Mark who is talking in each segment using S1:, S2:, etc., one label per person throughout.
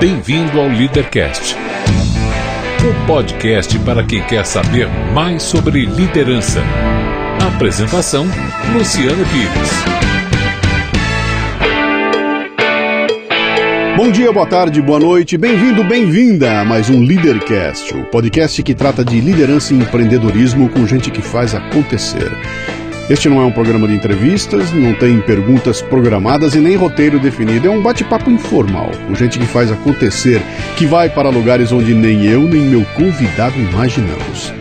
S1: Bem-vindo ao Leadercast, o podcast para quem quer saber mais sobre liderança. Apresentação: Luciano Pires.
S2: Bom dia, boa tarde, boa noite, bem-vindo, bem-vinda a mais um Leadercast, o podcast que trata de liderança e empreendedorismo com gente que faz acontecer. Este não é um programa de entrevistas, não tem perguntas programadas e nem roteiro definido. É um bate-papo informal, com gente que faz acontecer, que vai para lugares onde nem eu nem meu convidado imaginamos.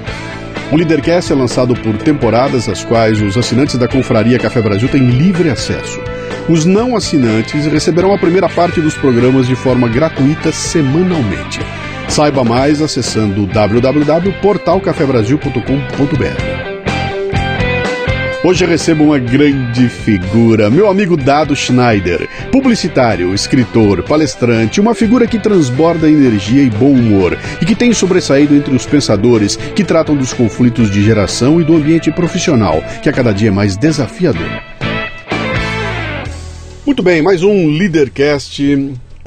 S2: O Leadercast é lançado por temporadas, às quais os assinantes da Confraria Café Brasil têm livre acesso. Os não assinantes receberão a primeira parte dos programas de forma gratuita semanalmente. Saiba mais acessando www.portalcafebrasil.com.br. Hoje eu recebo uma grande figura, meu amigo Dado Schneider, publicitário, escritor, palestrante, uma figura que transborda energia e bom humor e que tem sobressaído entre os pensadores que tratam dos conflitos de geração e do ambiente profissional, que a cada dia é mais desafiador. Muito bem, mais um Leadercast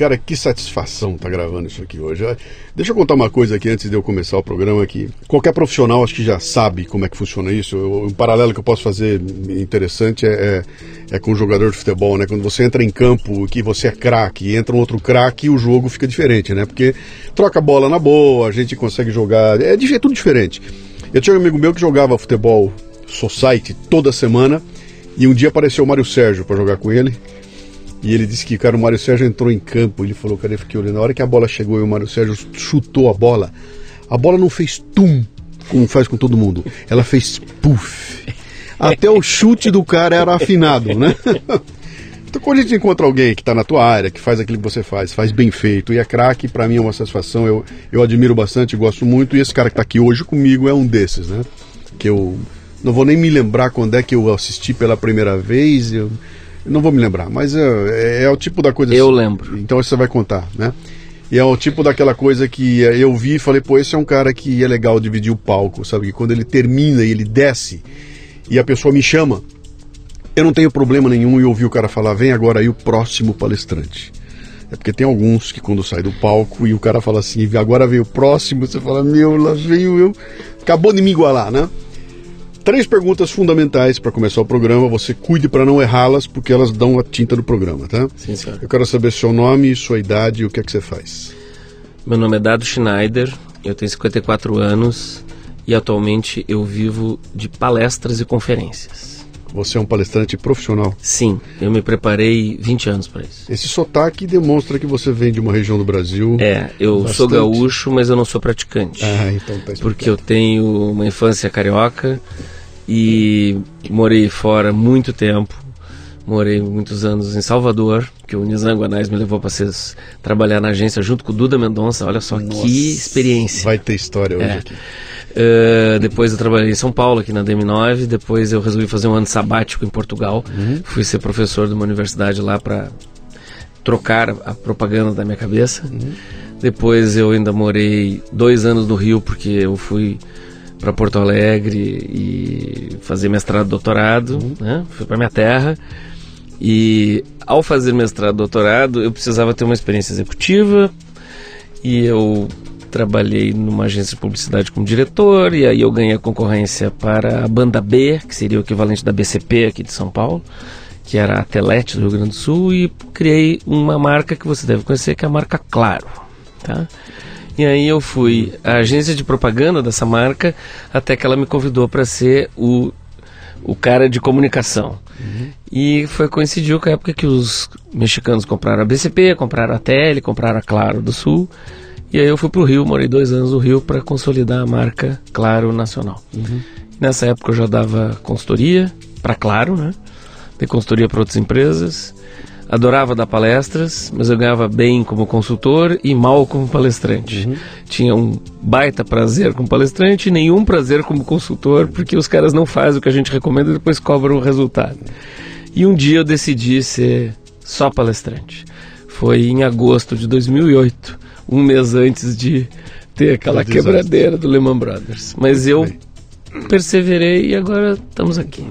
S2: Cara, que satisfação tá gravando isso aqui hoje. Deixa eu contar uma coisa aqui antes de eu começar o programa que qualquer profissional acho que já sabe como é que funciona isso. Um paralelo que eu posso fazer interessante é, é, é com o jogador de futebol, né? Quando você entra em campo que você é craque entra um outro craque, o jogo fica diferente, né? Porque troca a bola na boa, a gente consegue jogar, é, é tudo diferente. Eu tinha um amigo meu que jogava futebol society toda semana e um dia apareceu o Mário Sérgio para jogar com ele. E ele disse que cara, o Mário Sérgio entrou em campo. Ele falou, cara, eu fiquei olhando. Na hora que a bola chegou e o Mário Sérgio chutou a bola, a bola não fez tum, como faz com todo mundo. Ela fez puff. Até o chute do cara era afinado, né? Então, quando a gente encontra alguém que está na tua área, que faz aquilo que você faz, faz bem feito, e é craque, para mim é uma satisfação, eu, eu admiro bastante, gosto muito, e esse cara que está aqui hoje comigo é um desses, né? Que eu não vou nem me lembrar quando é que eu assisti pela primeira vez, eu, não vou me lembrar, mas é, é, é o tipo da coisa.
S3: Eu assim, lembro.
S2: Então você vai contar, né? E é o tipo daquela coisa que eu vi e falei, pô, esse é um cara que é legal dividir o palco, sabe? Que quando ele termina e ele desce e a pessoa me chama, eu não tenho problema nenhum em ouvir o cara falar, vem agora aí o próximo palestrante. É porque tem alguns que quando sai do palco e o cara fala assim, agora vem o próximo, você fala, meu, lá veio eu. Acabou de me igualar, né? Três perguntas fundamentais para começar o programa. Você cuide para não errá-las, porque elas dão a tinta do programa, tá?
S3: Sim, senhor.
S2: Eu quero saber seu nome, sua idade e o que é que você faz.
S3: Meu nome é Dado Schneider, eu tenho 54 anos e atualmente eu vivo de palestras e conferências.
S2: Você é um palestrante profissional?
S3: Sim, eu me preparei 20 anos para isso.
S2: Esse sotaque demonstra que você vem de uma região do Brasil.
S3: É, eu bastante. sou gaúcho, mas eu não sou praticante.
S2: Ah, então tá
S3: Porque eu tenho uma infância carioca e morei fora muito tempo. Morei muitos anos em Salvador, que o Nizango Anais me levou para trabalhar na agência junto com o Duda Mendonça. Olha só Nossa, que experiência.
S2: Vai ter história hoje é. aqui.
S3: Uh, depois eu trabalhei em São Paulo, aqui na DM9. Depois eu resolvi fazer um ano sabático em Portugal. Uhum. Fui ser professor de uma universidade lá para trocar a propaganda da minha cabeça. Uhum. Depois eu ainda morei dois anos no Rio, porque eu fui para Porto Alegre e fazer mestrado e doutorado. Uhum. Né? Fui para minha terra. E ao fazer mestrado doutorado, eu precisava ter uma experiência executiva. E eu trabalhei numa agência de publicidade como diretor, e aí eu ganhei a concorrência para a banda B, que seria o equivalente da BCP aqui de São Paulo, que era a Telete do Rio Grande do Sul, e criei uma marca que você deve conhecer, que é a marca Claro. Tá? E aí eu fui à agência de propaganda dessa marca, até que ela me convidou para ser o o cara de comunicação. Uhum. E foi coincidiu com a época que os mexicanos compraram a BCP, compraram a TL, compraram a Claro do Sul. E aí eu fui para o Rio, morei dois anos no Rio para consolidar a marca Claro Nacional. Uhum. Nessa época eu já dava consultoria para Claro, né? Dei consultoria para outras empresas. Adorava dar palestras, mas eu ganhava bem como consultor e mal como palestrante. Uhum. Tinha um baita prazer como palestrante e nenhum prazer como consultor, porque os caras não fazem o que a gente recomenda e depois cobram o resultado. E um dia eu decidi ser só palestrante. Foi em agosto de 2008 um mês antes de ter aquela quebradeira do Lehman Brothers. Mas eu perseverei e agora estamos aqui.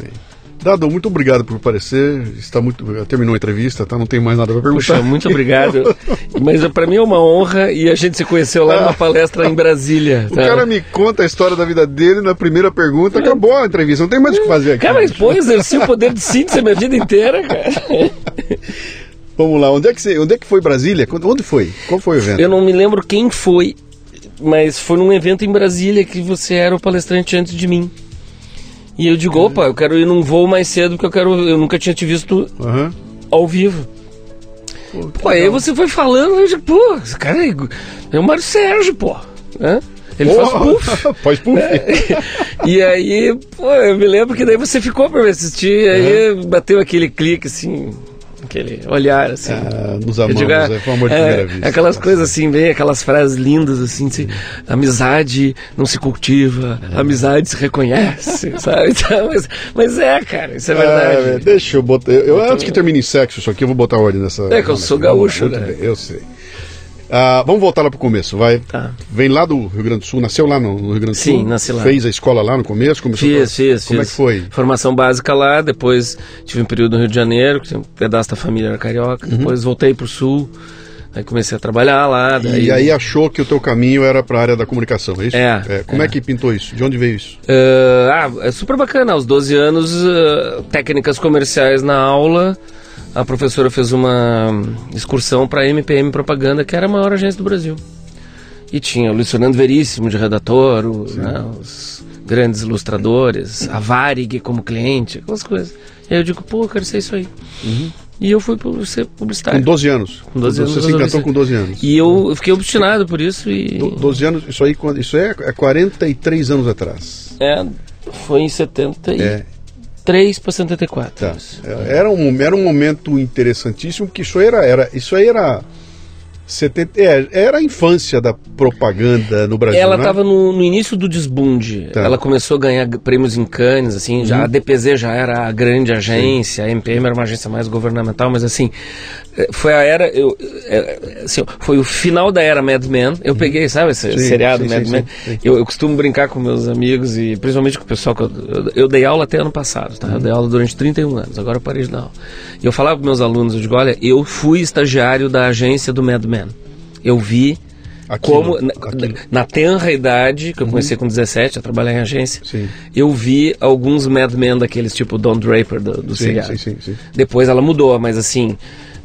S2: Dado, muito obrigado por aparecer. Está muito, terminou a entrevista, tá? Não tem mais nada para perguntar.
S3: Puxa, muito obrigado. Mas para mim é uma honra e a gente se conheceu lá numa palestra em Brasília.
S2: O tá? cara me conta a história da vida dele na primeira pergunta, acabou a entrevista, não tem mais o que fazer aqui.
S3: Cara, mas pô, exerci o poder de síntese a minha vida inteira, cara.
S2: Vamos lá, onde é que, você, onde é que foi Brasília? Onde foi? Qual foi o evento?
S3: Eu não me lembro quem foi, mas foi num evento em Brasília que você era o palestrante antes de mim. E eu digo, opa, eu quero ir num voo mais cedo porque eu quero. Eu nunca tinha te visto uhum. ao vivo. Pô, pô aí você foi falando, eu digo, pô, esse cara é, é o Mário Sérgio, pô. Né? Ele faz puff.
S2: faz puff. É,
S3: e aí, pô, eu me lembro que daí você ficou pra me assistir, aí uhum. bateu aquele clique assim, aquele olhar assim.
S2: Ah, nos amamos, digo, é, foi amor de
S3: é,
S2: primeira vista.
S3: Aquelas coisas assim, bem, aquelas frases lindas assim, assim amizade não se cultiva, é. amizade se reconhece, sabe? Então, mas, mas, é, cara, isso é verdade.
S2: É, deixa eu botar, eu, eu antes que termine em sexo isso aqui, eu vou botar ordem nessa...
S3: É que eu sou gaúcho, né?
S2: Bem, eu sei. Ah, vamos voltar lá para o começo, vai.
S3: Tá.
S2: Vem lá do Rio Grande do Sul, nasceu lá no, Rio Grande do Sul?
S3: Sim, nasci lá.
S2: Fez a escola lá no começo? Começou
S3: fiz, pra... fiz,
S2: Como
S3: fiz.
S2: é que foi?
S3: Formação básica lá, depois tive um período no Rio de Janeiro, que um pedaço da família era carioca, uhum. depois voltei para o Sul, aí comecei a trabalhar lá.
S2: Daí... E aí achou que o teu caminho era para a área da comunicação, é isso?
S3: É.
S2: é. Como é. é. que pintou isso? De onde veio isso?
S3: Uh, ah, é super bacana, aos 12 anos, uh, técnicas comerciais na aula a professora fez uma excursão para a MPM Propaganda, que era a maior agência do Brasil. E tinha o Luiz Fernando Veríssimo de redator, o, né, os grandes ilustradores, a Varig como cliente, aquelas coisas. E aí eu digo, pô, eu quero ser isso aí. Uhum. E eu fui ser publicitário.
S2: Com 12 anos?
S3: Com 12 anos.
S2: Você se encantou com 12 anos.
S3: E eu fiquei obstinado por isso e...
S2: 12 anos, isso aí isso é, é 43 anos atrás.
S3: É, foi em 70 e... É. 3 para 74.
S2: Tá. Era, um, era um momento interessantíssimo, porque isso era, era, isso aí era 70, é, era a infância da propaganda no Brasil.
S3: Ela estava né? no, no, início do desbunde. Tá. Ela começou a ganhar prêmios em Cannes, assim, já, uhum. a DPZ já era a grande agência, Sim. a MPM era uma agência mais governamental, mas assim, foi a era. Eu, eh, assim, foi o final da era Mad Men. Eu uhum. peguei, sabe, esse sim, seriado sim, Mad sim, Men. Eu, eu, costumo brincar com meus amigos e principalmente com o pessoal que eu, eu, eu dei aula até ano passado, tá? Uhum. Eu dei aula durante 31 anos, agora eu parei de dar aula. E eu falava com meus alunos, eu digo, olha, eu fui estagiário da agência do Mad Men. Eu vi Aquilo, como na, na tenra idade, que eu uhum. comecei com 17 a trabalhar em agência,
S2: sim.
S3: eu vi alguns Mad Men daqueles tipo Don Draper do, do.
S2: Sim, sim,
S3: Depois ela mudou, mas assim,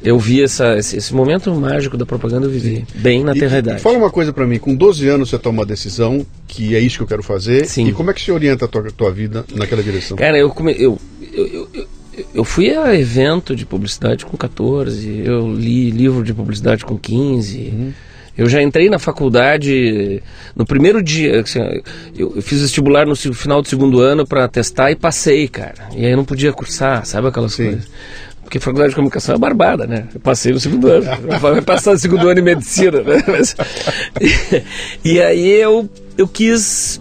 S3: eu vi essa, esse, esse, momento mágico da propaganda, eu vivi bem na tenra idade.
S2: fala uma coisa para mim, com 12 anos você toma uma decisão que é isso que eu quero fazer,
S3: Sim.
S2: e como é que se orienta a tua, tua vida naquela direção?
S3: Cara, eu, come, eu, eu, eu eu fui a evento de publicidade com 14, eu li livro de publicidade com 15. Uhum. Eu já entrei na faculdade no primeiro dia. Assim, eu, fiz vestibular no final do segundo ano para testar e passei, cara. E aí eu não podia cursar, sabe aquelas Sim. coisas. Porque faculdade de comunicação é barbada, né? Eu passei no segundo ano. Vai passar no segundo ano em medicina, né? Mas, e, e aí eu, eu quis.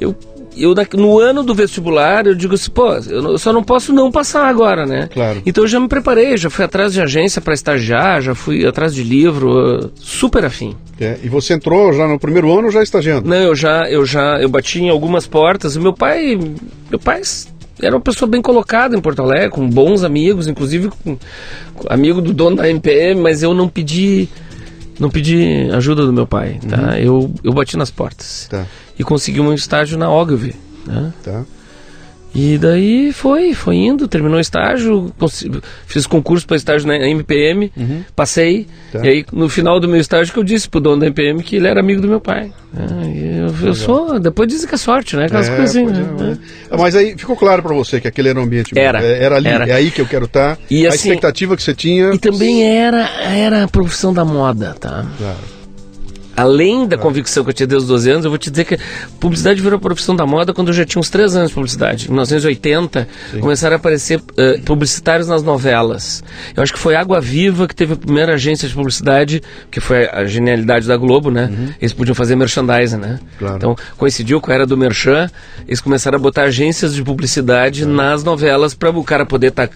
S3: Eu eu no ano do vestibular eu digo assim, pô, eu só não posso não passar agora, né?
S2: Claro.
S3: Então eu já me preparei, já fui atrás de agência para estagiar, já fui atrás de livro, super afim.
S2: É, e você entrou já no primeiro ano já estagiando?
S3: Não, eu já, eu já, eu bati em algumas portas. O meu pai, meu pai era uma pessoa bem colocada em Porto Alegre, com bons amigos, inclusive com, com amigo do dono da MPM, mas eu não pedi não pedi ajuda do meu pai, tá? Uhum. Eu, eu bati nas portas.
S2: Tá
S3: e consegui um estágio na Ogilvy. Né?
S2: Tá.
S3: E daí foi, foi indo, terminou o estágio, fiz concurso para estágio na MPM, uhum. passei. Tá. E aí, no final do meu estágio, que eu disse pro dono da MPM que ele era amigo do meu pai. É, eu, eu, sou, depois dizem que é sorte, né? Aquelas é, coisas assim. Né?
S2: É. Mas aí ficou claro para você que aquele era um ambiente.
S3: Era.
S2: É, era ali,
S3: era.
S2: é aí que eu quero estar. Tá.
S3: E,
S2: a
S3: assim,
S2: expectativa que você tinha.
S3: E também era, era a profissão da moda, tá?
S2: Claro
S3: além da convicção que eu tinha desde os 12 anos, eu vou te dizer que publicidade virou profissão da moda quando eu já tinha uns 3 anos de publicidade. Em 1980, Sim. começaram a aparecer uh, publicitários nas novelas. Eu acho que foi Água Viva que teve a primeira agência de publicidade, que foi a genialidade da Globo, né? Uhum. Eles podiam fazer merchandising, né?
S2: Claro.
S3: Então, coincidiu com a era do merchan, eles começaram a botar agências de publicidade uhum. nas novelas para o cara poder. Tá,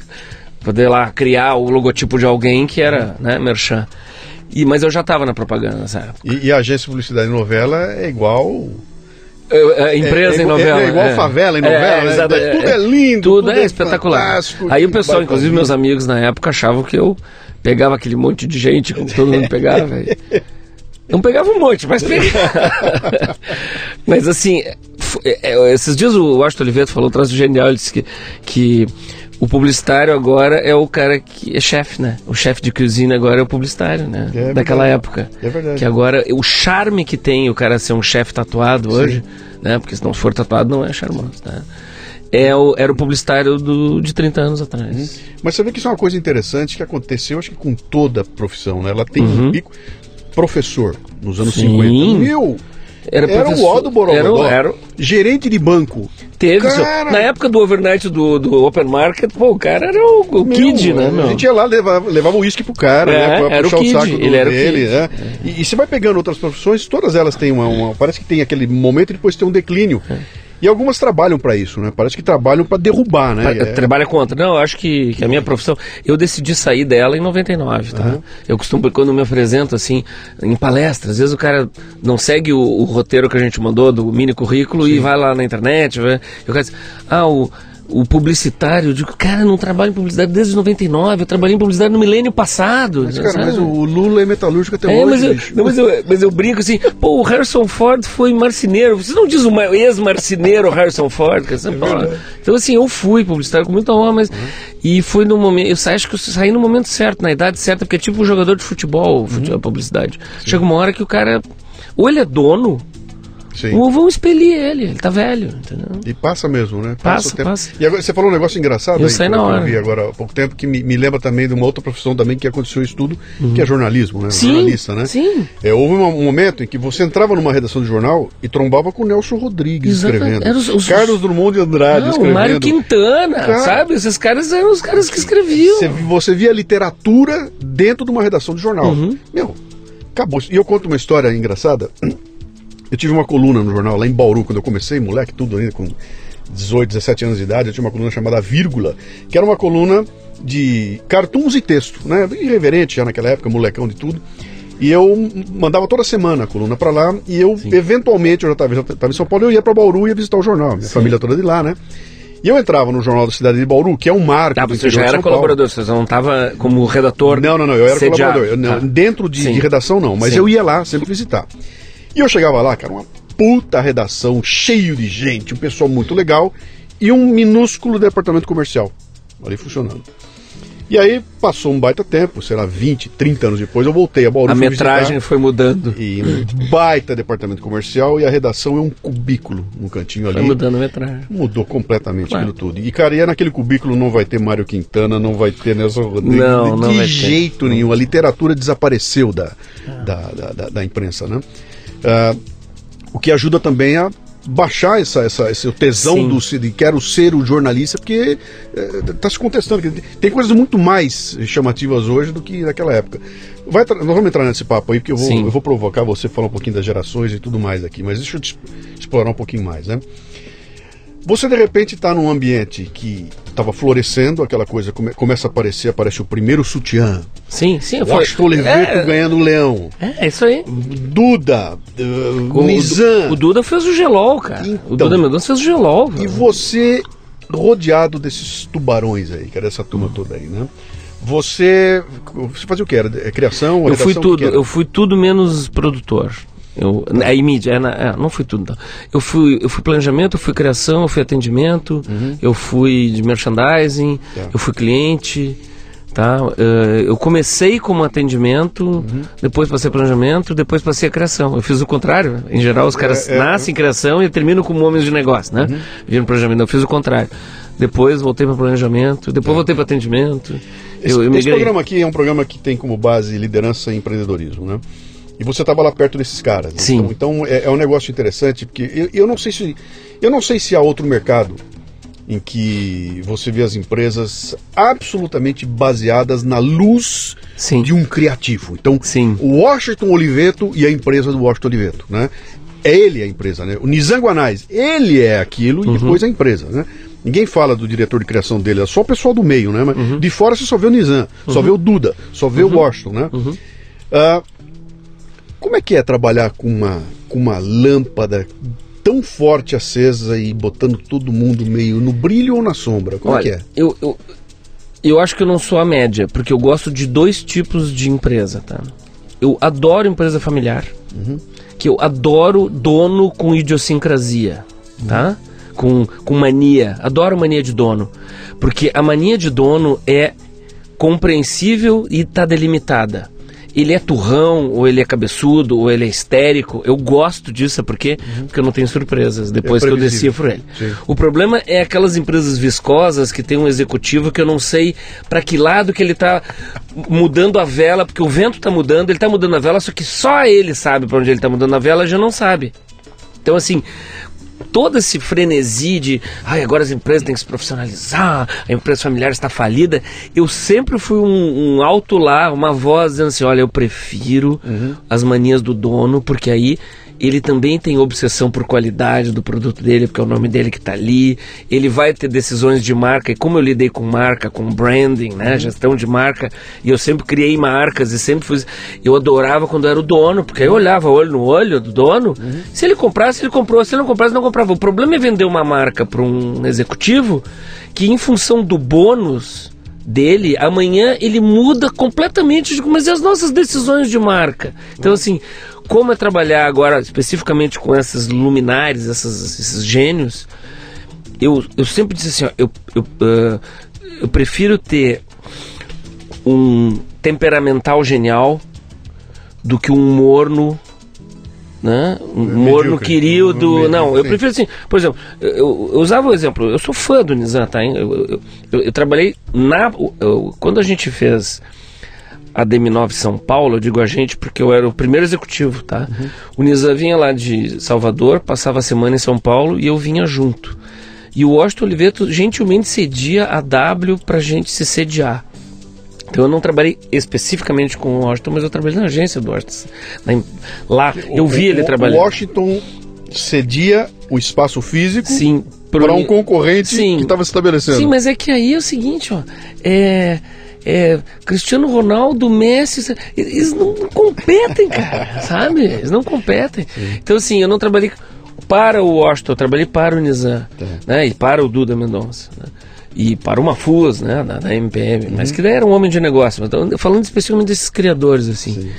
S3: poder lá criar o logotipo de alguém que era, né, merchan. E, mas eu já estava na propaganda nessa época.
S2: E, e, a agência de publicidade de novela é igual.
S3: é, empresa em novela.
S2: É, igual favela em novela, né? Tudo é lindo,
S3: tudo, é, espetacular. Aí o pessoal, inclusive meus amigos na época, achavam que eu pegava aquele monte de gente, como todo mundo pegava. Não pegava um monte, mas pegava. mas assim, esses dias o Washington Oliveira falou um troço genial, ele disse que, que o publicitário agora é o cara que é chefe, né? O chefe de cozinha agora é o publicitário, né? É Daquela época.
S2: É verdade.
S3: Que agora, o charme que tem o cara ser um chefe tatuado Sim. hoje, né? Porque se não for tatuado não é charmoso, né? É o, era o publicitário do, de 30 anos atrás. Uhum.
S2: Mas você vê que isso é uma coisa interessante que aconteceu, acho que com toda a profissão, né? Ela tem uhum. um pico. Professor, nos anos Sim. 50. Meu, era, era o ó do Borogodó. Era, era, gerente de banco.
S3: Teve, cara... Na época do overnight do, do Open Market, pô, o cara era o, o meu, kid, né, meu?
S2: A gente ia lá, levava, levava o uísque pro cara, é,
S3: né? Pra era puxar o, kid, o saco ele era dele,
S2: né? É. E, e, você vai pegando outras profissões, todas elas têm uma, uma, Parece que tem aquele momento e depois tem um declínio. É. E algumas trabalham para isso, né? Parece que trabalham para derrubar, né?
S3: É... Trabalha contra. Não, eu acho que, que a minha profissão. Eu decidi sair dela em 99, tá? Uhum. Eu costumo, quando me apresento assim, em palestras, às vezes o cara não segue o, o roteiro que a gente mandou do mini currículo Sim. e vai lá na internet. Vai, eu quero dizer, ah, o o publicitário, eu digo, cara, não trabalho em publicidade desde 99, eu trabalhei em publicidade no milênio passado.
S2: Mas, cara, mas o Lula é metalúrgico até
S3: é, hoje. Mas eu, não, mas, eu, mas eu brinco assim, pô, o Harrison Ford foi marceneiro. Você não diz o ex-marceneiro Harrison Ford? Que é então, assim, eu fui publicitário com muita honra, mas. Uhum. E foi no momento. Eu acho que eu saí no momento certo, na idade certa, porque é tipo um jogador de futebol, futebol uhum. publicidade. Sim. Chega uma hora que o cara. Ou ele é dono, Sim. Ou vão expelir ele, ele tá velho, entendeu?
S2: E passa mesmo, né?
S3: Passa, passa. passa.
S2: E agora você falou um negócio engraçado
S3: eu aí, sei na hora.
S2: eu vi agora há pouco tempo, que me, me, lembra também de uma outra profissão também que aconteceu isso tudo, uhum. que é jornalismo, né?
S3: Sim,
S2: Jornalista, né?
S3: Sim.
S2: É, houve um, um, momento em que você entrava numa redação de jornal e trombava com o Nelson Rodrigues Exatamente. escrevendo. Os, os, Carlos Drummond de Andrade Não, escrevendo.
S3: Mário Quintana, Cara, sabe? Esses caras eram os caras que escreviam.
S2: Você, você via literatura dentro de uma redação de jornal. Uhum. Meu, acabou. E eu conto uma história engraçada. Eu tive uma coluna no jornal lá em Bauru, quando eu comecei, moleque, tudo ainda com 18, 17 anos de idade, eu tinha uma coluna chamada Vírgula, que era uma coluna de cartuns e texto, né? Irreverente já naquela época, molecão de tudo. E eu mandava toda semana a coluna para lá e eu, Sim. eventualmente, eu já estava em São Paulo, eu ia para Bauru e ia visitar o jornal, minha Sim. família toda de lá, né? E eu entrava no Jornal da Cidade de Bauru, que é um marco.
S3: Tá, você já era colaborador, você não estava como redator?
S2: Não, não, não, eu era sediado. colaborador. Eu, não, tá. Dentro de, de, redação, não, mas Sim. eu ia lá sempre visitar. E eu chegava lá, cara, uma puta redação, cheio de gente, um pessoal muito legal e um minúsculo departamento comercial ali funcionando. E aí passou um baita tempo, sei lá, 20, 30 anos depois, eu voltei a Bauru.
S3: A metragem foi mudando.
S2: E um baita departamento comercial e a redação é um cubículo no cantinho ali.
S3: Foi mudando a metragem.
S2: Mudou completamente claro. aquilo tudo. E cara, e naquele cubículo não vai ter Mário Quintana, não vai ter Nelson Rodrigues.
S3: Não, não
S2: De jeito nenhum. A literatura desapareceu da, ah. da, da, da, da imprensa, né? Uh, o que ajuda também a baixar essa, essa, esse tesão Sim. do de quero ser o jornalista, porque está é, se contestando. Tem coisas muito mais chamativas hoje do que naquela época. Vai, nós vamos entrar nesse papo aí, porque eu vou, eu vou provocar você falar um pouquinho das gerações e tudo mais aqui, mas deixa eu te explorar um pouquinho mais, né? Você de repente está num ambiente que estava florescendo, aquela coisa come, começa a aparecer, aparece o primeiro sutiã.
S3: Sim, sim.
S2: O Washington Oliveto é, ganhando o leão.
S3: É, é isso aí.
S2: Duda, uh, o, Nizam.
S3: O, Duda fez o gelol, cara. Então, o Duda Mendonça fez o gelol.
S2: E você rodeado desses tubarões aí, que era essa turma toda aí, né? Você, você fazia o que? Era é criação?
S3: Eu fui tudo, eu fui tudo menos produtor. Eu, a mídia, é, é, não fui tudo. Então. Eu, fui, eu fui planejamento, eu fui criação, eu fui atendimento, uhum. eu fui de merchandising, é. eu fui cliente. Tá? Uh, eu comecei como atendimento, uhum. depois passei planejamento, depois passei a criação. Eu fiz o contrário. Em geral, os caras é, é, nascem em criação e terminam como homens de negócio, né? Uhum. Viram planejamento. Eu fiz o contrário. Depois voltei para planejamento, depois é. voltei para atendimento.
S2: Esse, eu, eu esse programa aqui é um programa que tem como base liderança e empreendedorismo, né? E você estava lá perto desses caras. Né?
S3: Sim.
S2: Então, então é, é, um negócio interessante, porque eu, eu, não sei se. Eu não sei se há outro mercado em que você vê as empresas absolutamente baseadas na luz
S3: Sim.
S2: de um criativo. Então,
S3: Sim.
S2: o Washington Oliveto e a empresa do Washington Oliveto, né? É ele a empresa, né? O Nizam Guanais, ele é aquilo uhum. e depois a empresa, né? Ninguém fala do diretor de criação dele, é só o pessoal do meio, né? Mas uhum. De fora você só vê o Nizam, só uhum. vê o Duda, só vê o uhum. Washington, né? Uh, como é que é trabalhar com uma, com uma lâmpada tão forte acesa e botando todo mundo meio no brilho ou na sombra? Como
S3: Olha,
S2: é que é?
S3: Eu, eu, eu acho que eu não sou a média, porque eu gosto de dois tipos de empresa, tá? Eu adoro empresa familiar, que eu adoro dono com idiosincrasia, tá? Com, com mania. Adoro mania de dono. Porque a mania de dono é compreensível e está delimitada. Ele é turrão, ou ele é cabeçudo, ou ele é histérico. Eu gosto disso, sabe por quê? Porque eu não tenho surpresas depois que eu decifro ele.
S2: Sim.
S3: O problema é aquelas empresas viscosas que tem um executivo que eu não sei para que lado que ele está mudando a vela, porque o vento está mudando, ele está mudando a vela, só que só ele sabe para onde ele está mudando a vela, já não sabe. Então, assim, todo esse frenesi de Ai, agora as empresas têm que se profissionalizar, a empresa familiar está falida. Eu sempre fui um, um alto lá, uma voz dizendo assim: olha, eu prefiro as manias do dono, porque aí ele também tem obsessão por qualidade do produto dele, porque é o nome dele que está ali. Ele vai ter decisões de marca, e como eu lidei com marca, com branding, né, gestão de marca, e eu sempre criei marcas e sempre fui. Eu adorava quando era o dono, porque aí eu olhava olho no olho do dono. Se ele comprasse, ele comprou. Se ele não comprasse, não comprava. O problema é vender uma marca para um executivo que, em função do bônus dele, amanhã ele muda completamente, mas e as nossas decisões de marca? Então, assim, como é trabalhar agora especificamente com essas luminares, essas- esses gênios, eu, eu sempre disse assim, ó, eu, eu, ah, eu prefiro ter um temperamental genial do que um morno né? Um morno
S2: Medíocre.
S3: querido.
S2: Medíocre,
S3: Não, eu
S2: sim.
S3: prefiro assim. Por exemplo, eu, eu- eu usava o exemplo. Eu sou fã do Nizam, tá? Eu, eu- trabalhei na. quando a gente fez a DM9 São Paulo, eu digo a gente porque eu era o primeiro executivo, tá? O Nizam vinha lá de Salvador, passava a semana em São Paulo e eu vinha junto. E o Washington Oliveto gentilmente cedia a W pra gente se sediar. Então eu não trabalhei especificamente com o Washington, mas eu trabalhei na agência do Washington. Lá, eu vi
S2: O-
S3: ele
S2: o-
S3: trabalhando.
S2: Washington cedia o espaço físico
S3: Sim,
S2: para um concorrente
S3: Sim.
S2: que estava se estabelecendo.
S3: Sim, mas é que aí é o seguinte, ó. É. é, Cristiano Ronaldo, Messi, eles não competem, cara, sabe? Eles não competem. Então, assim, eu não trabalhei para o Washington, eu trabalhei para o Nizam, né? E para o Duda Mendonça, né? E para o Mafuz, né? Da, da MPM, mas que daí era um homem de negócio. Mas tô falando especificamente desses criadores, assim.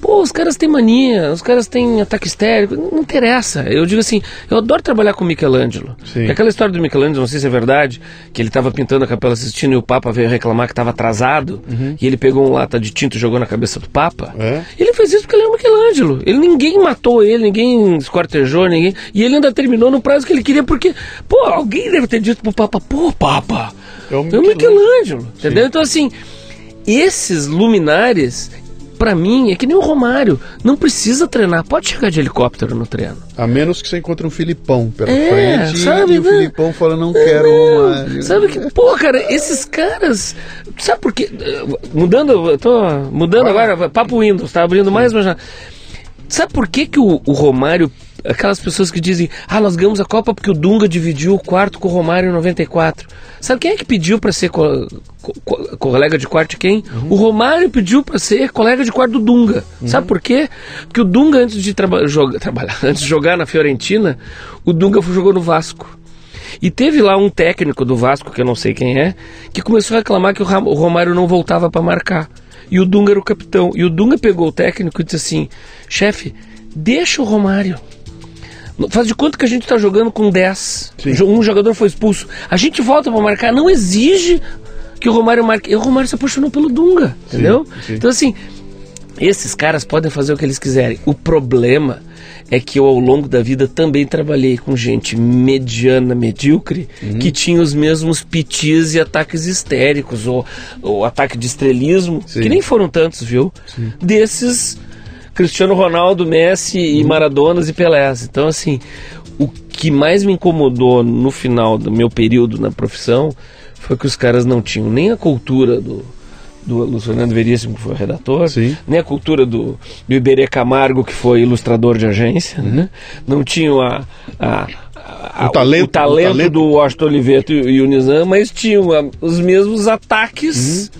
S3: Pô, os caras têm mania, os caras têm ataque histérico, não interessa. Eu digo assim, eu adoro trabalhar com Michelangelo.
S2: Sim.
S3: E aquela história do Michelangelo, não sei se é verdade, que ele estava pintando a Capela Sistina e o Papa veio reclamar que estava atrasado, e ele pegou um lata de tinta e jogou na cabeça do Papa.
S2: É?
S3: Ele fez isso porque ele é o Michelangelo. Ele, ninguém matou ele, ninguém esquartejou, ninguém. E ele ainda terminou no prazo que ele queria, porque, pô, alguém deve ter dito pro Papa, pô, Papa,
S2: É o
S3: é o Michelangelo. Entendeu? Então, assim, esses luminares, pra mim, é que nem o Romário. Não precisa treinar, pode chegar de helicóptero no treino.
S2: A menos que você encontre um Filipão pela
S3: É,
S2: frente
S3: sabe,
S2: e o
S3: né?
S2: Filipão fala, não quero uma.
S3: Sabe que, pô, cara, esses caras. Sabe por quê? Mudando, eu tô mudando agora, papo Windows, tá abrindo mais uma janela. Sabe por que, que o, o Romário. Aquelas pessoas que dizem, ah, nós ganhamos a Copa porque o Dunga dividiu o quarto com o Romário em 94. Sabe quem é que pediu pra ser co- co- co- colega de quarto de quem? O Romário pediu pra ser colega de quarto do Dunga. Sabe por quê? Porque o Dunga, antes de traba joga- trabalhar, antes de jogar na Fiorentina, o Dunga jogou no Vasco. E teve lá um técnico do Vasco, que eu não sei quem é, que começou a reclamar que o Ram- o Romário não voltava para marcar. E o Dunga era o capitão. E o Dunga pegou o técnico e disse assim: chefe, deixa o Romário. Faz de conta que a gente está jogando com 10.
S2: Sim.
S3: Um jogador foi expulso. A gente volta para marcar. Não exige que o Romário marque. E o Romário se apaixonou pelo Dunga, entendeu?
S2: sim.
S3: Então, assim, esses caras podem fazer o que eles quiserem. O problema é que eu, ao longo da vida, também trabalhei com gente mediana, medíocre,
S2: Uhum.
S3: que tinha os mesmos pitis e ataques histéricos, ou, ou ataque de estrelismo,
S2: Sim.
S3: que nem foram tantos, viu? Desses Cristiano Ronaldo, Messi e
S2: Uhum.
S3: Maradonas e Pelés. Então, assim, o que mais me incomodou no final do meu período na profissão foi que os caras não tinham nem a cultura do, do Luiz Fernando Veríssimo, que foi o redator,
S2: Sim.
S3: nem a cultura do, do Iberê Camargo, que foi ilustrador de agência, né? não tinham a, a- a-
S2: O talento-
S3: o talento
S2: o talento.
S3: do Washington Oliveto e, e o Nizam, mas tinham os mesmos ataques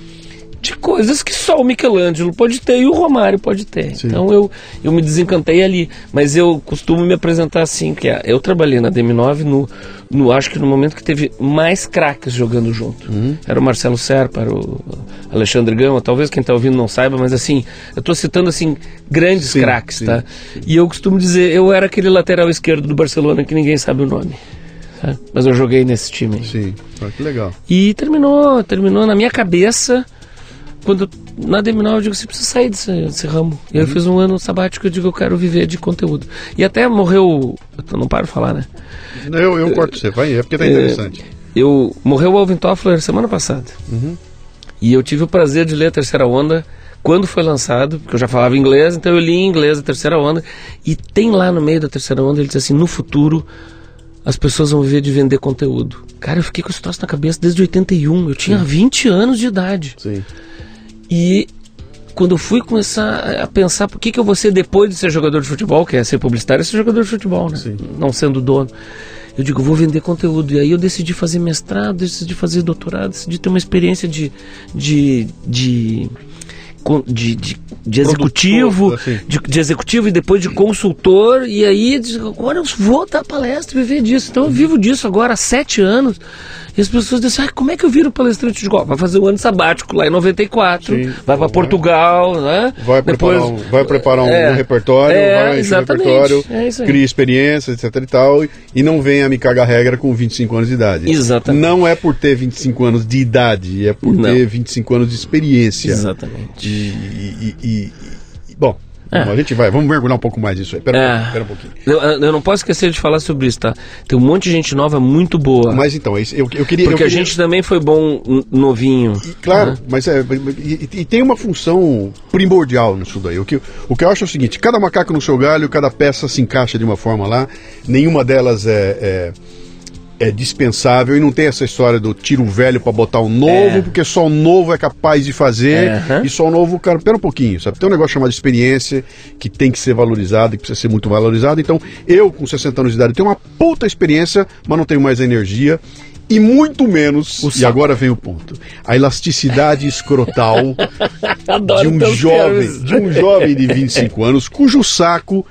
S3: de coisas que só o Michelangelo pode ter e o Romário pode ter.
S2: Sim.
S3: Então eu, eu me desencantei ali. Mas eu costumo me apresentar assim, que é, eu trabalhei na DM9 no, no acho que no momento que teve mais craques jogando junto. Era o Marcelo Serpa, era o Alexandre Gama, talvez quem está ouvindo não saiba, mas assim, eu estou citando assim grandes
S2: Sim,
S3: craques,
S2: sim.
S3: tá? E eu costumo dizer, eu era aquele lateral esquerdo do Barcelona que ninguém sabe o nome. tá? Mas eu joguei nesse time.
S2: Sim, Ah, que legal.
S3: E terminou, terminou na minha cabeça. Quando na Deminal eu digo, você precisa sair desse, desse ramo. E aí
S2: Uhum.
S3: eu fiz um ano sabático, eu digo, eu quero viver de conteúdo. E até morreu, eu não paro de falar, né?
S2: Eu, eu corto você, vai, é porque tá interessante.
S3: Eu morreu o Alvin Toffler semana passada.
S2: Uhum.
S3: E eu tive o prazer de ler a Terceira Onda quando foi lançado, porque eu já falava inglês, então eu li em inglês a Terceira Onda. E tem lá no meio da Terceira Onda, ele diz assim: no futuro as pessoas vão viver de vender conteúdo. Cara, eu fiquei com esse troço na cabeça desde 81. Eu tinha 20 anos de idade.
S2: Sim.
S3: E quando eu fui começar a pensar por que, que eu vou ser depois de ser jogador de futebol, que é ser publicitário, é ser jogador de futebol, né?
S2: Sim.
S3: Não sendo dono. Eu digo, vou vender conteúdo. E aí eu decidi fazer mestrado, decidi fazer doutorado, decidi ter uma experiência de. de. de de, de, de executivo,
S2: assim.
S3: de, de executivo e depois de consultor, e aí agora eu vou dar palestra e viver disso. Então eu vivo disso agora há sete anos. E as pessoas dizem, ah, como é que eu viro palestrante de golfe? Vai fazer um ano sabático lá em 94,
S2: Sim.
S3: vai para. Portugal, né?
S2: Vai preparar, um, vai preparar um
S3: É.
S2: repertório,
S3: É,
S2: vai encher o repertório,
S3: É
S2: cria experiência, etc e tal, e não venha me cagar regra com 25 anos de idade.
S3: Exatamente.
S2: Não é por ter 25 anos de idade, é por
S3: Não.
S2: ter 25 anos de experiência.
S3: Exatamente.
S2: E, e- e- e-
S3: É.
S2: a gente vai, vamos mergulhar um pouco mais nisso aí. Pera, um
S3: É.
S2: pouquinho, pera um pouquinho.
S3: Eu, eu não posso esquecer de falar sobre isso, tá? Tem um monte de gente nova muito boa.
S2: Mas então, eu, eu queria.
S3: porque
S2: eu
S3: a
S2: queria-
S3: gente também foi bom novinho.
S2: E, Claro,
S3: né?
S2: mas é, e, e tem uma função primordial nisso daí. O que, o que eu acho é o seguinte: cada macaco no seu galho, cada peça se encaixa de uma forma lá, nenhuma delas é, é, é dispensável e não tem essa história do tiro velho para botar o novo,
S3: É.
S2: porque só o novo é capaz de fazer
S3: É, aham.
S2: e só o novo, cara, pera um pouquinho, sabe? Tem um negócio chamado experiência que tem que ser valorizado e que precisa ser muito valorizado. Então, eu com 60 anos de idade tenho uma puta experiência, mas não tenho mais a energia. E muito menos,
S3: O
S2: e
S3: saco.
S2: agora vem o ponto, a elasticidade escrotal de um jovem,
S3: termos.
S2: de um jovem de 25 anos, cujo saco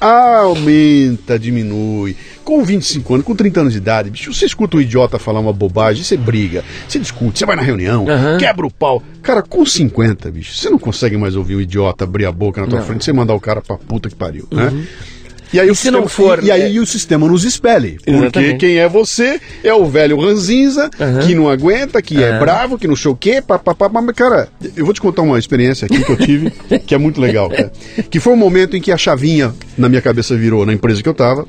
S2: aumenta, diminui. Com 25 anos, com 30 anos de idade, bicho, você escuta um idiota falar uma bobagem, você briga, você discute, você vai na reunião,
S3: Aham.
S2: quebra o pau. Cara, com 50, bicho, você não consegue mais ouvir um idiota abrir a boca na tua
S3: Não. Uhum.
S2: frente, você mandar o cara pra puta que pariu, né? E aí,
S3: E
S2: o
S3: se
S2: sistema,
S3: não for,
S2: e, e aí
S3: é-
S2: o sistema nos expele. Porque
S3: Exatamente.
S2: quem é você é o velho ranzinza,
S3: Aham.
S2: que não aguenta, que é
S3: Aham.
S2: bravo, que não sei o quê, papapá. Mas, cara, eu vou te contar uma experiência aqui que eu tive, que é muito legal, cara. Que foi um momento em que a chavinha na minha cabeça virou na empresa que eu tava,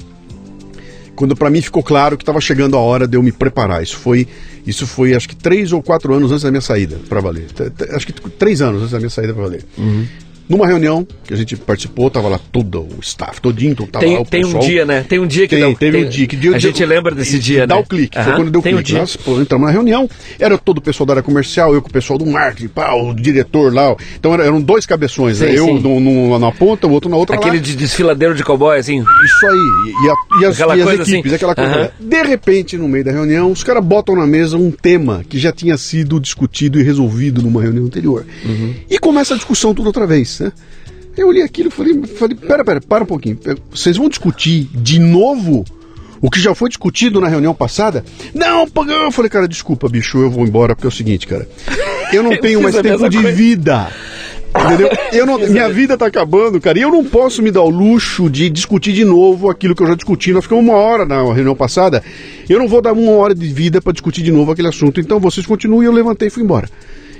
S2: quando pra mim ficou claro que estava chegando a hora de eu me preparar. Isso foi, isso foi acho que três ou quatro anos antes da minha saída para valer. T- t- Acho que três anos antes da minha saída para valer.
S3: Uhum.
S2: Numa reunião que a gente participou, tava lá todo o staff, todinho, então tava lá
S3: Tem,
S2: o
S3: tem um
S2: pessoal.
S3: dia, né? Tem um dia que
S2: Tem,
S3: dá,
S2: teve
S3: tem-
S2: um dia que deu,
S3: A gente lembra desse dia,
S2: e Dá
S3: né?
S2: o clique.
S3: Aham,
S2: Foi quando deu o
S3: tem um
S2: clique.
S3: dia.
S2: Nós pô, entramos na reunião, era todo o pessoal da área comercial, eu com o pessoal do marketing, pá, o diretor lá. Então era- eram dois cabeções, né?
S3: Sim,
S2: Eu
S3: sim.
S2: num- num- na ponta, o outro na outra.
S3: Aquele
S2: lá.
S3: de desfiladeiro de cowboy, assim.
S2: Isso aí. E, a- e as,
S3: Aquela
S2: e as
S3: coisa
S2: equipes,
S3: assim.
S2: aquela coisa.
S3: Aham.
S2: De repente, no meio da reunião, os caras botam na mesa um tema que já tinha sido discutido e resolvido numa reunião anterior.
S3: Uhum.
S2: E começa a discussão tudo outra vez, né? Eu olhei aquilo e falei, falei, pera, pera, para um pouquinho. Vocês vão discutir de novo o que já foi discutido na reunião passada? Não. Eu falei, cara, desculpa, bicho, eu vou embora, porque é o seguinte, cara. Eu não
S3: Eu
S2: tenho mais tempo de
S3: coisa.
S2: vida. Entendeu? Eu não, minha vida tá acabando, cara, e eu não posso me dar o luxo de discutir de novo aquilo que eu já discuti. Nós ficamos uma hora na reunião passada. Eu não vou dar uma hora de vida para discutir de novo aquele assunto. Então vocês continuem, eu levantei e fui embora.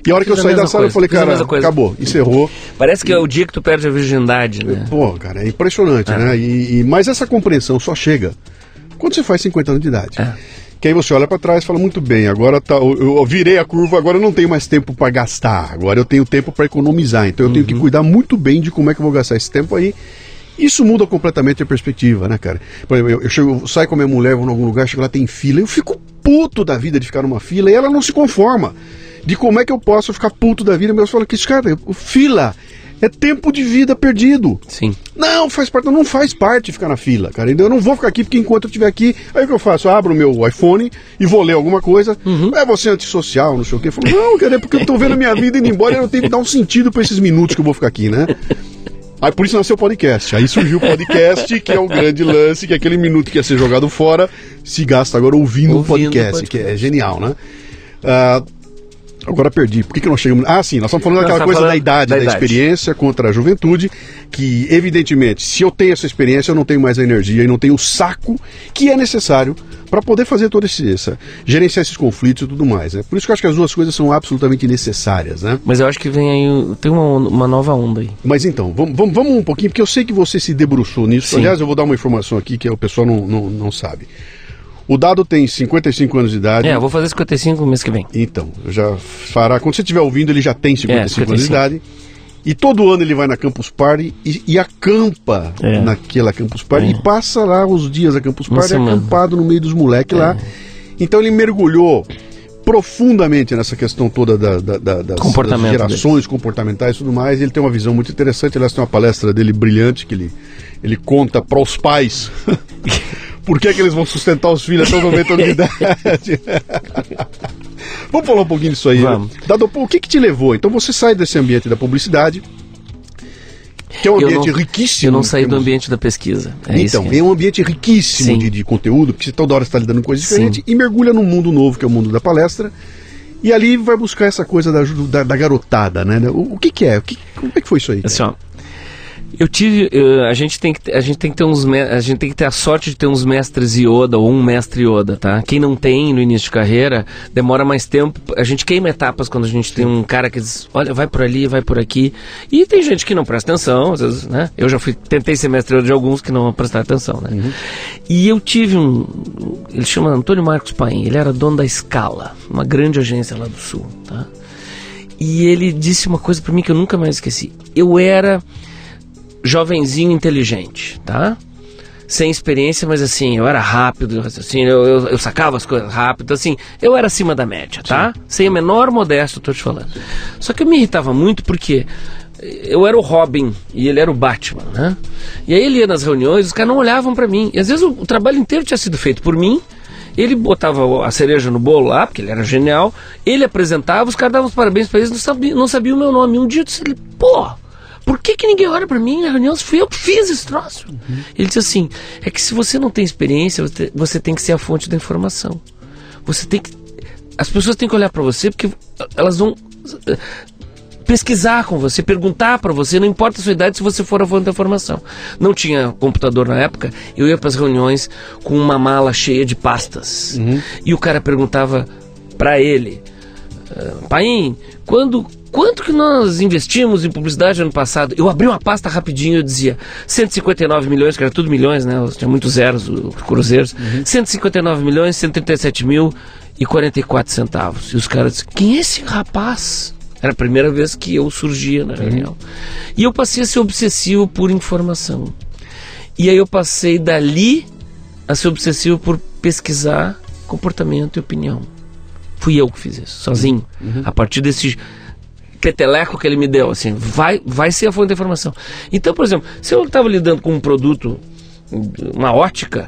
S2: E a hora que eu saí da sala, eu
S3: coisa,
S2: falei,
S3: fiz a
S2: cara, acabou, encerrou.
S3: Parece que é o dia que tu perde a virgindade, né?
S2: Pô, cara, é impressionante,
S3: É.
S2: né? E, e- mas essa compreensão só chega quando você faz 50 anos de idade.
S3: É.
S2: Que aí você olha pra trás e fala, muito bem, agora tá, eu, eu virei a curva, agora eu não tenho mais tempo pra gastar, agora eu tenho tempo pra economizar, então eu tenho
S3: Uhum.
S2: que cuidar muito bem de como é que eu vou gastar esse tempo aí. Isso muda completamente a perspectiva, né, cara? Por exemplo, eu, eu, chego, eu saio com a minha mulher, vou em algum lugar, chego lá, tem fila, eu fico puto da vida de ficar numa fila e ela não se conforma. De como é que eu posso ficar puto da vida, mas eu falo que, cara, o fila É tempo de vida perdido.
S3: Sim.
S2: Não, faz parte, não faz parte ficar na fila, cara. Eu não vou ficar aqui porque enquanto eu estiver aqui, aí o que eu faço? Eu abro o meu iPhone e vou ler alguma coisa. É você antissocial, não sei o quê. Eu falo, não, cara, é porque eu tô vendo a minha vida indo embora e eu tenho que dar um sentido pra esses minutos que eu vou ficar aqui, né? Aí por isso nasceu o podcast. Aí surgiu o podcast, que é o grande lance, que é aquele minuto que ia ser jogado fora, se gasta agora ouvindo, o
S3: Ouvindo
S2: podcast,
S3: podcast.
S2: que é genial, né? Ah, agora perdi. Por que, que nós chegamos. Ah, sim, nós estamos falando
S3: Nós
S2: daquela coisa da
S3: falando
S2: idade,
S3: da
S2: da,
S3: idade.
S2: experiência contra a juventude, que evidentemente, se eu tenho essa experiência, eu não tenho mais a energia e não tenho o saco que é necessário para poder fazer todo esse essa, gerenciar esses conflitos e tudo mais. Né? Por isso que eu acho que as duas coisas são absolutamente necessárias, né?
S3: Mas eu acho que vem aí. Tem uma, uma nova onda aí.
S2: Mas então, vamos, vamos, vamos um pouquinho, porque eu sei que você se debruçou nisso.
S3: Sim.
S2: Aliás, eu vou dar uma informação aqui que o pessoal não, não, não sabe. O Dado tem 55 anos de idade.
S3: É, eu vou fazer 55 no mês que vem.
S2: Então, já fará. Quando você estiver ouvindo, ele já tem 55 anos de
S3: 55.
S2: idade. E todo ano ele vai na Campus Party e, e acampa
S3: É.
S2: naquela Campus Party e passa lá os dias da Campus Party
S3: semana.
S2: acampado no meio dos moleques lá. Então ele mergulhou profundamente nessa questão toda da, da- da- das, das gerações comportamentais e tudo mais. Ele tem uma visão muito interessante. Aliás, tem uma palestra dele brilhante que ele, ele conta para os pais por que, que eles vão sustentar os filhos até os 90 anos de idade. Vamos falar um pouquinho disso aí. né?
S3: Vamos.
S2: Dado, o que, que te levou? Então você sai desse ambiente da publicidade, que é um
S3: Eu
S2: ambiente
S3: não-
S2: riquíssimo.
S3: Eu não saí do
S2: temos-
S3: ambiente da pesquisa. É
S2: então,
S3: que
S2: é um ambiente riquíssimo
S3: Sim.
S2: de, de conteúdo, porque você toda hora está lidando com coisas diferentes, e mergulha num mundo novo, que é o mundo da palestra, e ali vai buscar essa coisa da, da, da garotada, né? O, o que, que é? O que, como é que foi isso aí?
S3: Assim, ó. Eu tive. eh, a, gente tem que, ter- a gente tem que ter uns. A gente tem que ter a sorte de ter uns mestres Yoda ou um mestre Yoda, tá? Quem não tem no início de carreira, demora mais tempo. A gente queima etapas quando a gente tem um cara que diz, olha, vai por ali, vai por aqui. E tem gente que não presta atenção, às vezes, né? Eu já fui, tentei ser mestre Yoda de alguns que não prestaram atenção, né? E eu tive um. Ele chama Antônio Marcos Paim, ele era dono da Scala, uma grande agência lá do sul, tá? E ele disse uma coisa pra mim que eu nunca mais esqueci. Eu era jovenzinho inteligente, tá? Sem experiência, mas assim, eu era rápido, assim, eu, eu, eu sacava as coisas rápido, assim, eu era acima da média, tá? Sem a menor modéstia, eu tô te falando. Só que eu me irritava muito porque eu era o Robin e ele era o Batman, né? E aí ele ia nas reuniões, os caras não olhavam pra mim. E às vezes o, o trabalho inteiro tinha sido feito por mim, ele botava a cereja no bolo lá, porque ele era genial. Ele apresentava, os caras davam os parabéns pra eles, não sabiam não sabia o meu nome. Um dia eu disse, ele, pô, por que, que ninguém olha pra mim na reunião? Fui eu que fiz esse troço. Ele disse assim: é que se você não tem experiência, você, tem que ser a fonte da informação. Você tem que. As pessoas têm que olhar pra você porque elas vão eh, pesquisar com você, perguntar pra você, não importa a sua idade, se você for a fonte da informação. Não tinha computador na época, eu ia pras reuniões com uma mala cheia de pastas. E o cara perguntava pra ele: "Ah, Paim, quando, quanto que nós investimos em publicidade ano passado? Eu abri uma pasta rapidinho e eu dizia 159 milhões, que era tudo milhões, né? Tinha muitos zeros, os cruzeiros. 159 milhões, 137 mil e 44 centavos. E os caras disseram, quem é esse rapaz? Era a primeira vez que eu surgia na reunião. E eu passei a ser obsessivo por informação. E aí eu passei dali a ser obsessivo por pesquisar comportamento e opinião. Fui eu que fiz isso, sozinho. A partir desse peteleco que ele me deu, assim, vai, vai ser a fonte da informação. Então, por exemplo, se eu estava lidando com um produto, uma ótica,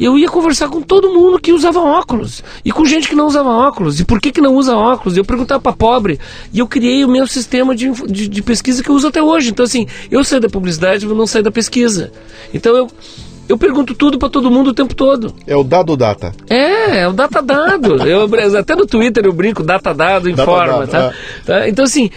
S3: eu ia conversar com todo mundo que usava óculos e com gente que não usava óculos. E por que, que não usa óculos? Eu perguntava para pobre e eu criei o meu sistema de, de, de pesquisa que eu uso até hoje. Então, assim, eu saí da publicidade, mas não saí da pesquisa. Então, eu, eu pergunto tudo para todo mundo o tempo todo.
S2: É o dado data.
S3: É, é o data dado. Eu, até no Twitter eu brinco, data dado informa,
S2: dado,
S3: tá? Tá? Então, assim,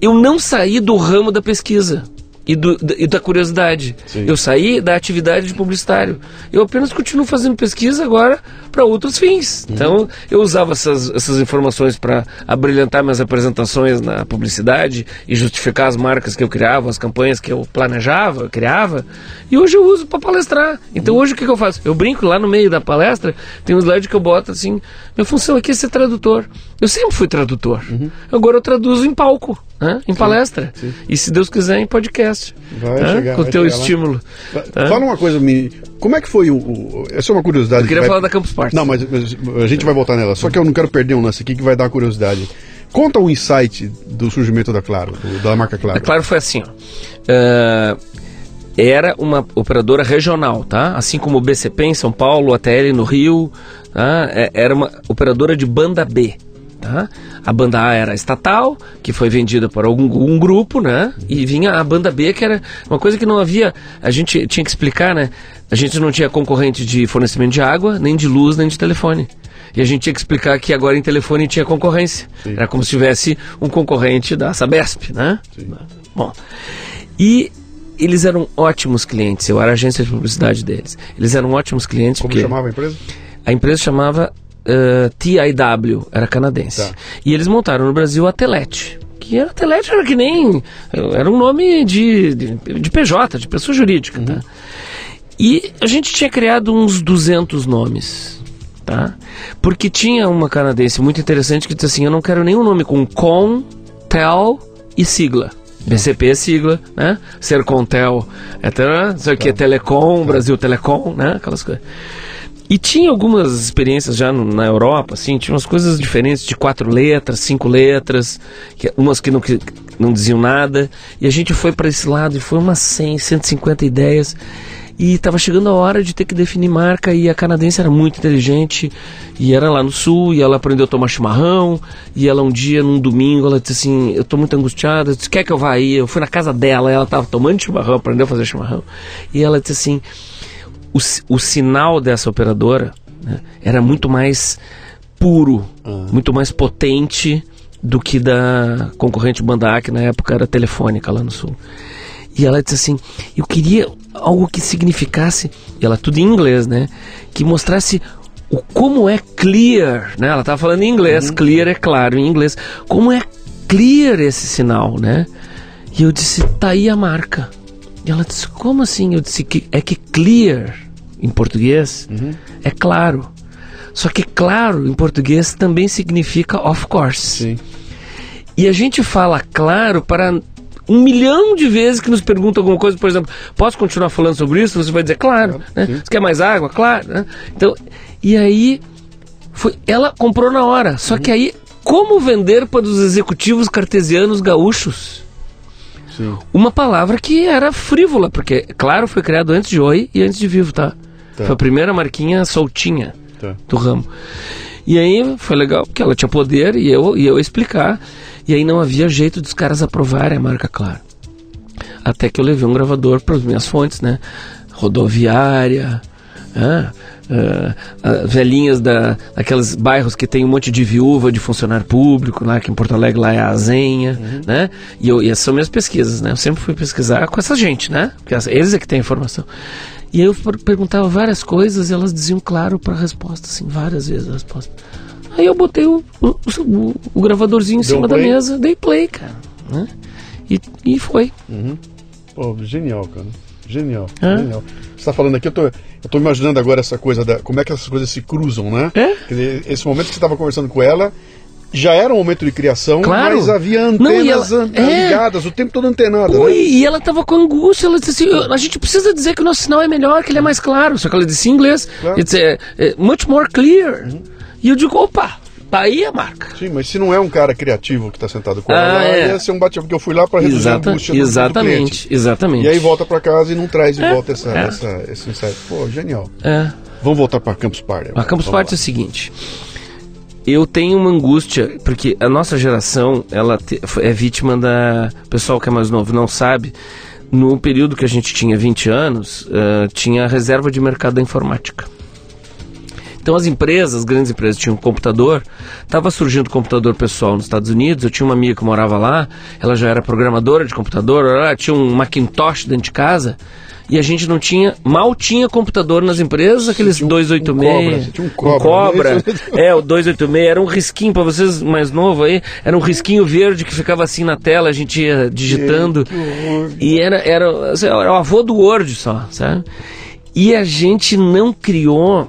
S3: eu não saí do ramo da pesquisa. E, do- da- e da curiosidade.
S2: Sim.
S3: Eu saí da atividade de publicitário. Eu apenas continuo fazendo pesquisa agora para outros fins. Então, eu usava essas, essas informações para abrilhantar minhas apresentações na publicidade e justificar as marcas que eu criava, as campanhas que eu planejava, eu criava. E hoje eu uso para palestrar. Então, hoje o que, que eu faço? Eu brinco lá no meio da palestra, tem um slide que eu boto assim: minha função aqui é ser tradutor. Eu sempre fui tradutor. Agora eu traduzo em palco, né? em palestra. E se Deus quiser, em podcast.
S2: Vai chegar,
S3: Com o teu
S2: lá.
S3: estímulo. Tá?
S2: Fala uma coisa, me... como é que foi o. o... Essa é uma curiosidade.
S3: Eu queria
S2: que vai-
S3: falar da Campus Party.
S2: Não, mas, mas a gente vai voltar nela. Só que eu não quero perder um lance aqui que vai dar curiosidade. conta o insight do surgimento da Claro, do- da marca Claro.
S3: A Claro foi assim, ó. Ah, era uma operadora regional, tá? Assim como o BCP em São Paulo, a TL no Rio, tá? É- Era uma operadora de banda B, tá? A banda A era estatal, que foi vendida para algum um grupo, né? E vinha a banda B, que era uma coisa que não havia... A gente tinha que explicar, né? A gente não tinha concorrente de fornecimento de água, nem de luz, nem de telefone. E a gente tinha que explicar que agora em telefone tinha concorrência. Era como se tivesse um concorrente da Sabesp, né? Bom, e eles eram ótimos clientes. Eu era agência de publicidade deles. Eles eram ótimos clientes
S2: Como
S3: porque
S2: chamava a empresa?
S3: a empresa chamava eh, TIW, era canadense.
S2: Tá.
S3: E eles montaram no Brasil a Telete. Que a Telete era que nem. Era um nome de, de, de PJ, de pessoa jurídica. Tá? E a gente tinha criado uns 200 nomes. Tá? Porque tinha uma canadense muito interessante que disse assim: eu não quero nenhum nome com com, tel e sigla. BCP é sigla, né? Sercontel, é, tá, não sei o que, Telecom, Brasil Telecom, né? Aquelas coisas. E tinha algumas experiências já na Europa, assim, tinha umas coisas diferentes de quatro letras, cinco letras, que, umas que não, que não diziam nada. E a gente foi para esse lado e foi umas 100, 150 ideias. E estava chegando a hora de ter que definir marca e a canadense era muito inteligente e era lá no sul e ela aprendeu a tomar chimarrão e ela um dia, num domingo, ela disse assim, eu tô muito angustiada, disse, quer que eu vá aí? Eu fui na casa dela, ela estava tomando chimarrão, aprendeu a fazer chimarrão. E ela disse assim, o, o sinal dessa operadora né, era muito mais puro, muito mais potente do que da concorrente Banda A, que na época era telefônica lá no sul. E ela disse assim: Eu queria algo que significasse, e ela tudo em inglês, né? Que mostrasse o como é clear, né? Ela estava falando em inglês, clear é claro em inglês. Como é clear esse sinal, né? E eu disse: Tá aí a marca. E ela disse: Como assim? Eu disse: que É que clear em português é claro. Só que claro em português também significa of course.
S2: Sim.
S3: E a gente fala claro para um milhão de vezes que nos perguntam alguma coisa, por exemplo, posso continuar falando sobre isso? Você vai dizer, claro. né? Você quer mais água? Claro. né? Então, e aí, foi, ela comprou na hora. Só que aí, como vender para os executivos cartesianos gaúchos?
S2: Sim.
S3: Uma palavra que era frívola, porque, claro, foi criado antes de Oi e antes de Vivo, tá?
S2: Tá.
S3: Foi a primeira marquinha soltinha
S2: Tá.
S3: do ramo. E aí foi legal, porque ela tinha poder e eu, e eu explicar. E aí não havia jeito dos caras aprovarem a marca Claro. Até que eu levei um gravador para as minhas fontes, né? Rodoviária, ah, ah, velhinhas da, daqueles bairros que tem um monte de viúva de funcionário público, lá que em Porto Alegre lá é a Azenha, né? E, eu, e essas são minhas pesquisas, né? Eu sempre fui pesquisar com essa gente, né? Porque eles é que têm informação. E aí eu per- perguntava várias coisas e elas diziam claro para a resposta, assim, várias vezes a resposta. Aí eu botei o, o, o- o gravadorzinho em
S2: Deu
S3: cima
S2: um
S3: da
S2: play?
S3: mesa, dei play, cara. Né? E, e foi.
S2: Pô, genial, cara. Genial,
S3: É.
S2: genial. Você tá falando aqui, eu tô, eu tô imaginando agora essa coisa da. Como é que essas coisas se cruzam, né?
S3: É.
S2: Dizer, esse momento que você estava conversando com ela. Já era um momento de criação,
S3: Claro.
S2: mas havia
S3: Não,
S2: antenas
S3: ela-
S2: an-
S3: é.
S2: ligadas, o tempo todo antenada. Né?
S3: e ela tava com angústia, ela disse assim, "Eu- a gente precisa dizer que o nosso sinal é melhor, que ele é mais claro. Só que ela disse em inglês,
S2: Claro.
S3: it's é, é, much more clear. E eu digo, opa, tá aí a marca.
S2: Sim, mas se não é um cara criativo que está sentado com
S3: Ah,
S2: ela,
S3: é.
S2: ia ser um bate porque eu fui lá para reduzir a
S3: Exata,
S2: angústia do- do, cliente.
S3: exatamente, exatamente.
S2: E aí volta para casa e não traz de
S3: É,
S2: volta essa,
S3: é.
S2: essa, esse insight. Pô, genial.
S3: É.
S2: Vamos voltar para Campus Party.
S3: A
S2: agora.
S3: Campus
S2: Vamos
S3: Party é
S2: lá.
S3: o seguinte. Eu tenho uma angústia, porque a nossa geração, ela é vítima da... O pessoal que é mais novo não sabe, no período que a gente tinha 20 anos, eh, tinha a reserva de mercado da informática. Então as empresas, as grandes empresas, tinham um computador, estava surgindo computador pessoal nos Estados Unidos, eu tinha uma amiga que morava lá, ela já era programadora de computador, ela tinha um Macintosh dentro de casa, e a gente não tinha, mal tinha computador nas empresas, aqueles
S2: um-
S3: 286.
S2: um cobra, tinha um cobra,
S3: cobra.
S2: não é?
S3: É, o 286 era um risquinho, para vocês mais novo aí, era um risquinho verde que ficava assim na tela, a gente ia digitando. E era, era, assim, era o avô do Word só, sabe? E a gente não criou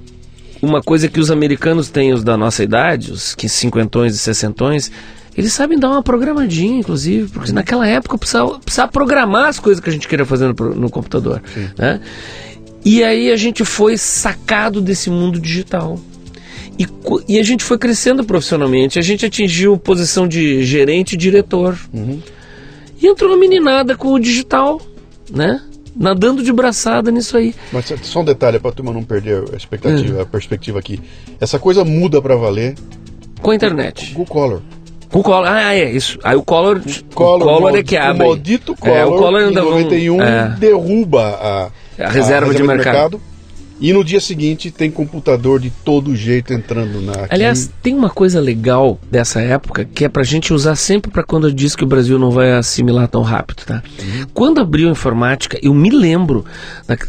S3: uma coisa que os americanos têm, os da nossa idade, os que cinquentões e sessentões, eles sabem dar uma programadinha, inclusive, porque naquela época precisava, precisava programar as coisas que a gente queria fazer no, no computador. Né? E aí a gente foi sacado desse mundo digital. E, e a gente foi crescendo profissionalmente. A gente atingiu posição de gerente e diretor. E entrou uma meninada com o digital, né? Nadando de braçada nisso aí.
S2: Mas só um detalhe para a turma não perder a
S3: É.
S2: expectativa, a perspectiva aqui. Essa coisa muda para valer
S3: Com a internet.
S2: com o Collor.
S3: Com o Collor. Ah, é, isso. Aí o Collor, o
S2: Collor,
S3: Collor é que abre.
S2: O maldito Collor,
S3: é, o Collor
S2: em
S3: ainda vão-
S2: 91,
S3: é.
S2: derruba a,
S3: A reserva de mercado.
S2: E no dia seguinte tem computador de todo jeito entrando na. aqui.
S3: Aliás, tem uma coisa legal dessa época que é pra gente usar sempre pra quando disse que o Brasil não vai assimilar tão rápido, tá? Quando abriu a informática, eu me lembro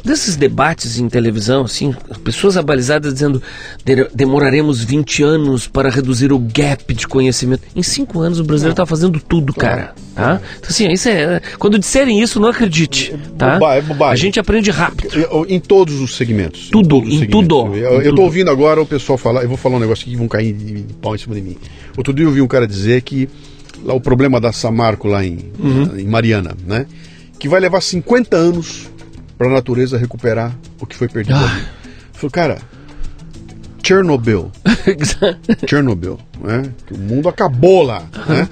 S3: desses debates em televisão, assim, pessoas abalizadas dizendo "De- demoraremos 20 anos para reduzir o gap de conhecimento. Em 5 anos o brasileiro tá fazendo tudo, cara. Tá? Então, assim, isso é. Quando disserem isso, não acredite. Tá?
S2: boba- é bobagem.
S3: A gente aprende rápido.
S2: Em todos os segmentos.
S3: Tudo,
S2: os
S3: em tudo.
S2: Eu, eu tô
S3: tudo.
S2: ouvindo agora o pessoal falar, eu vou falar um negócio aqui que vão cair de, de pau em cima de mim. Outro dia eu vi um cara dizer que lá o problema da Samarco lá em,
S3: Uhum.
S2: em Mariana, né? Que vai levar 50 anos para a natureza recuperar o que foi perdido.
S3: Ah.
S2: falei, cara, Chernobyl, Chernobyl, né? Que o mundo acabou lá, né?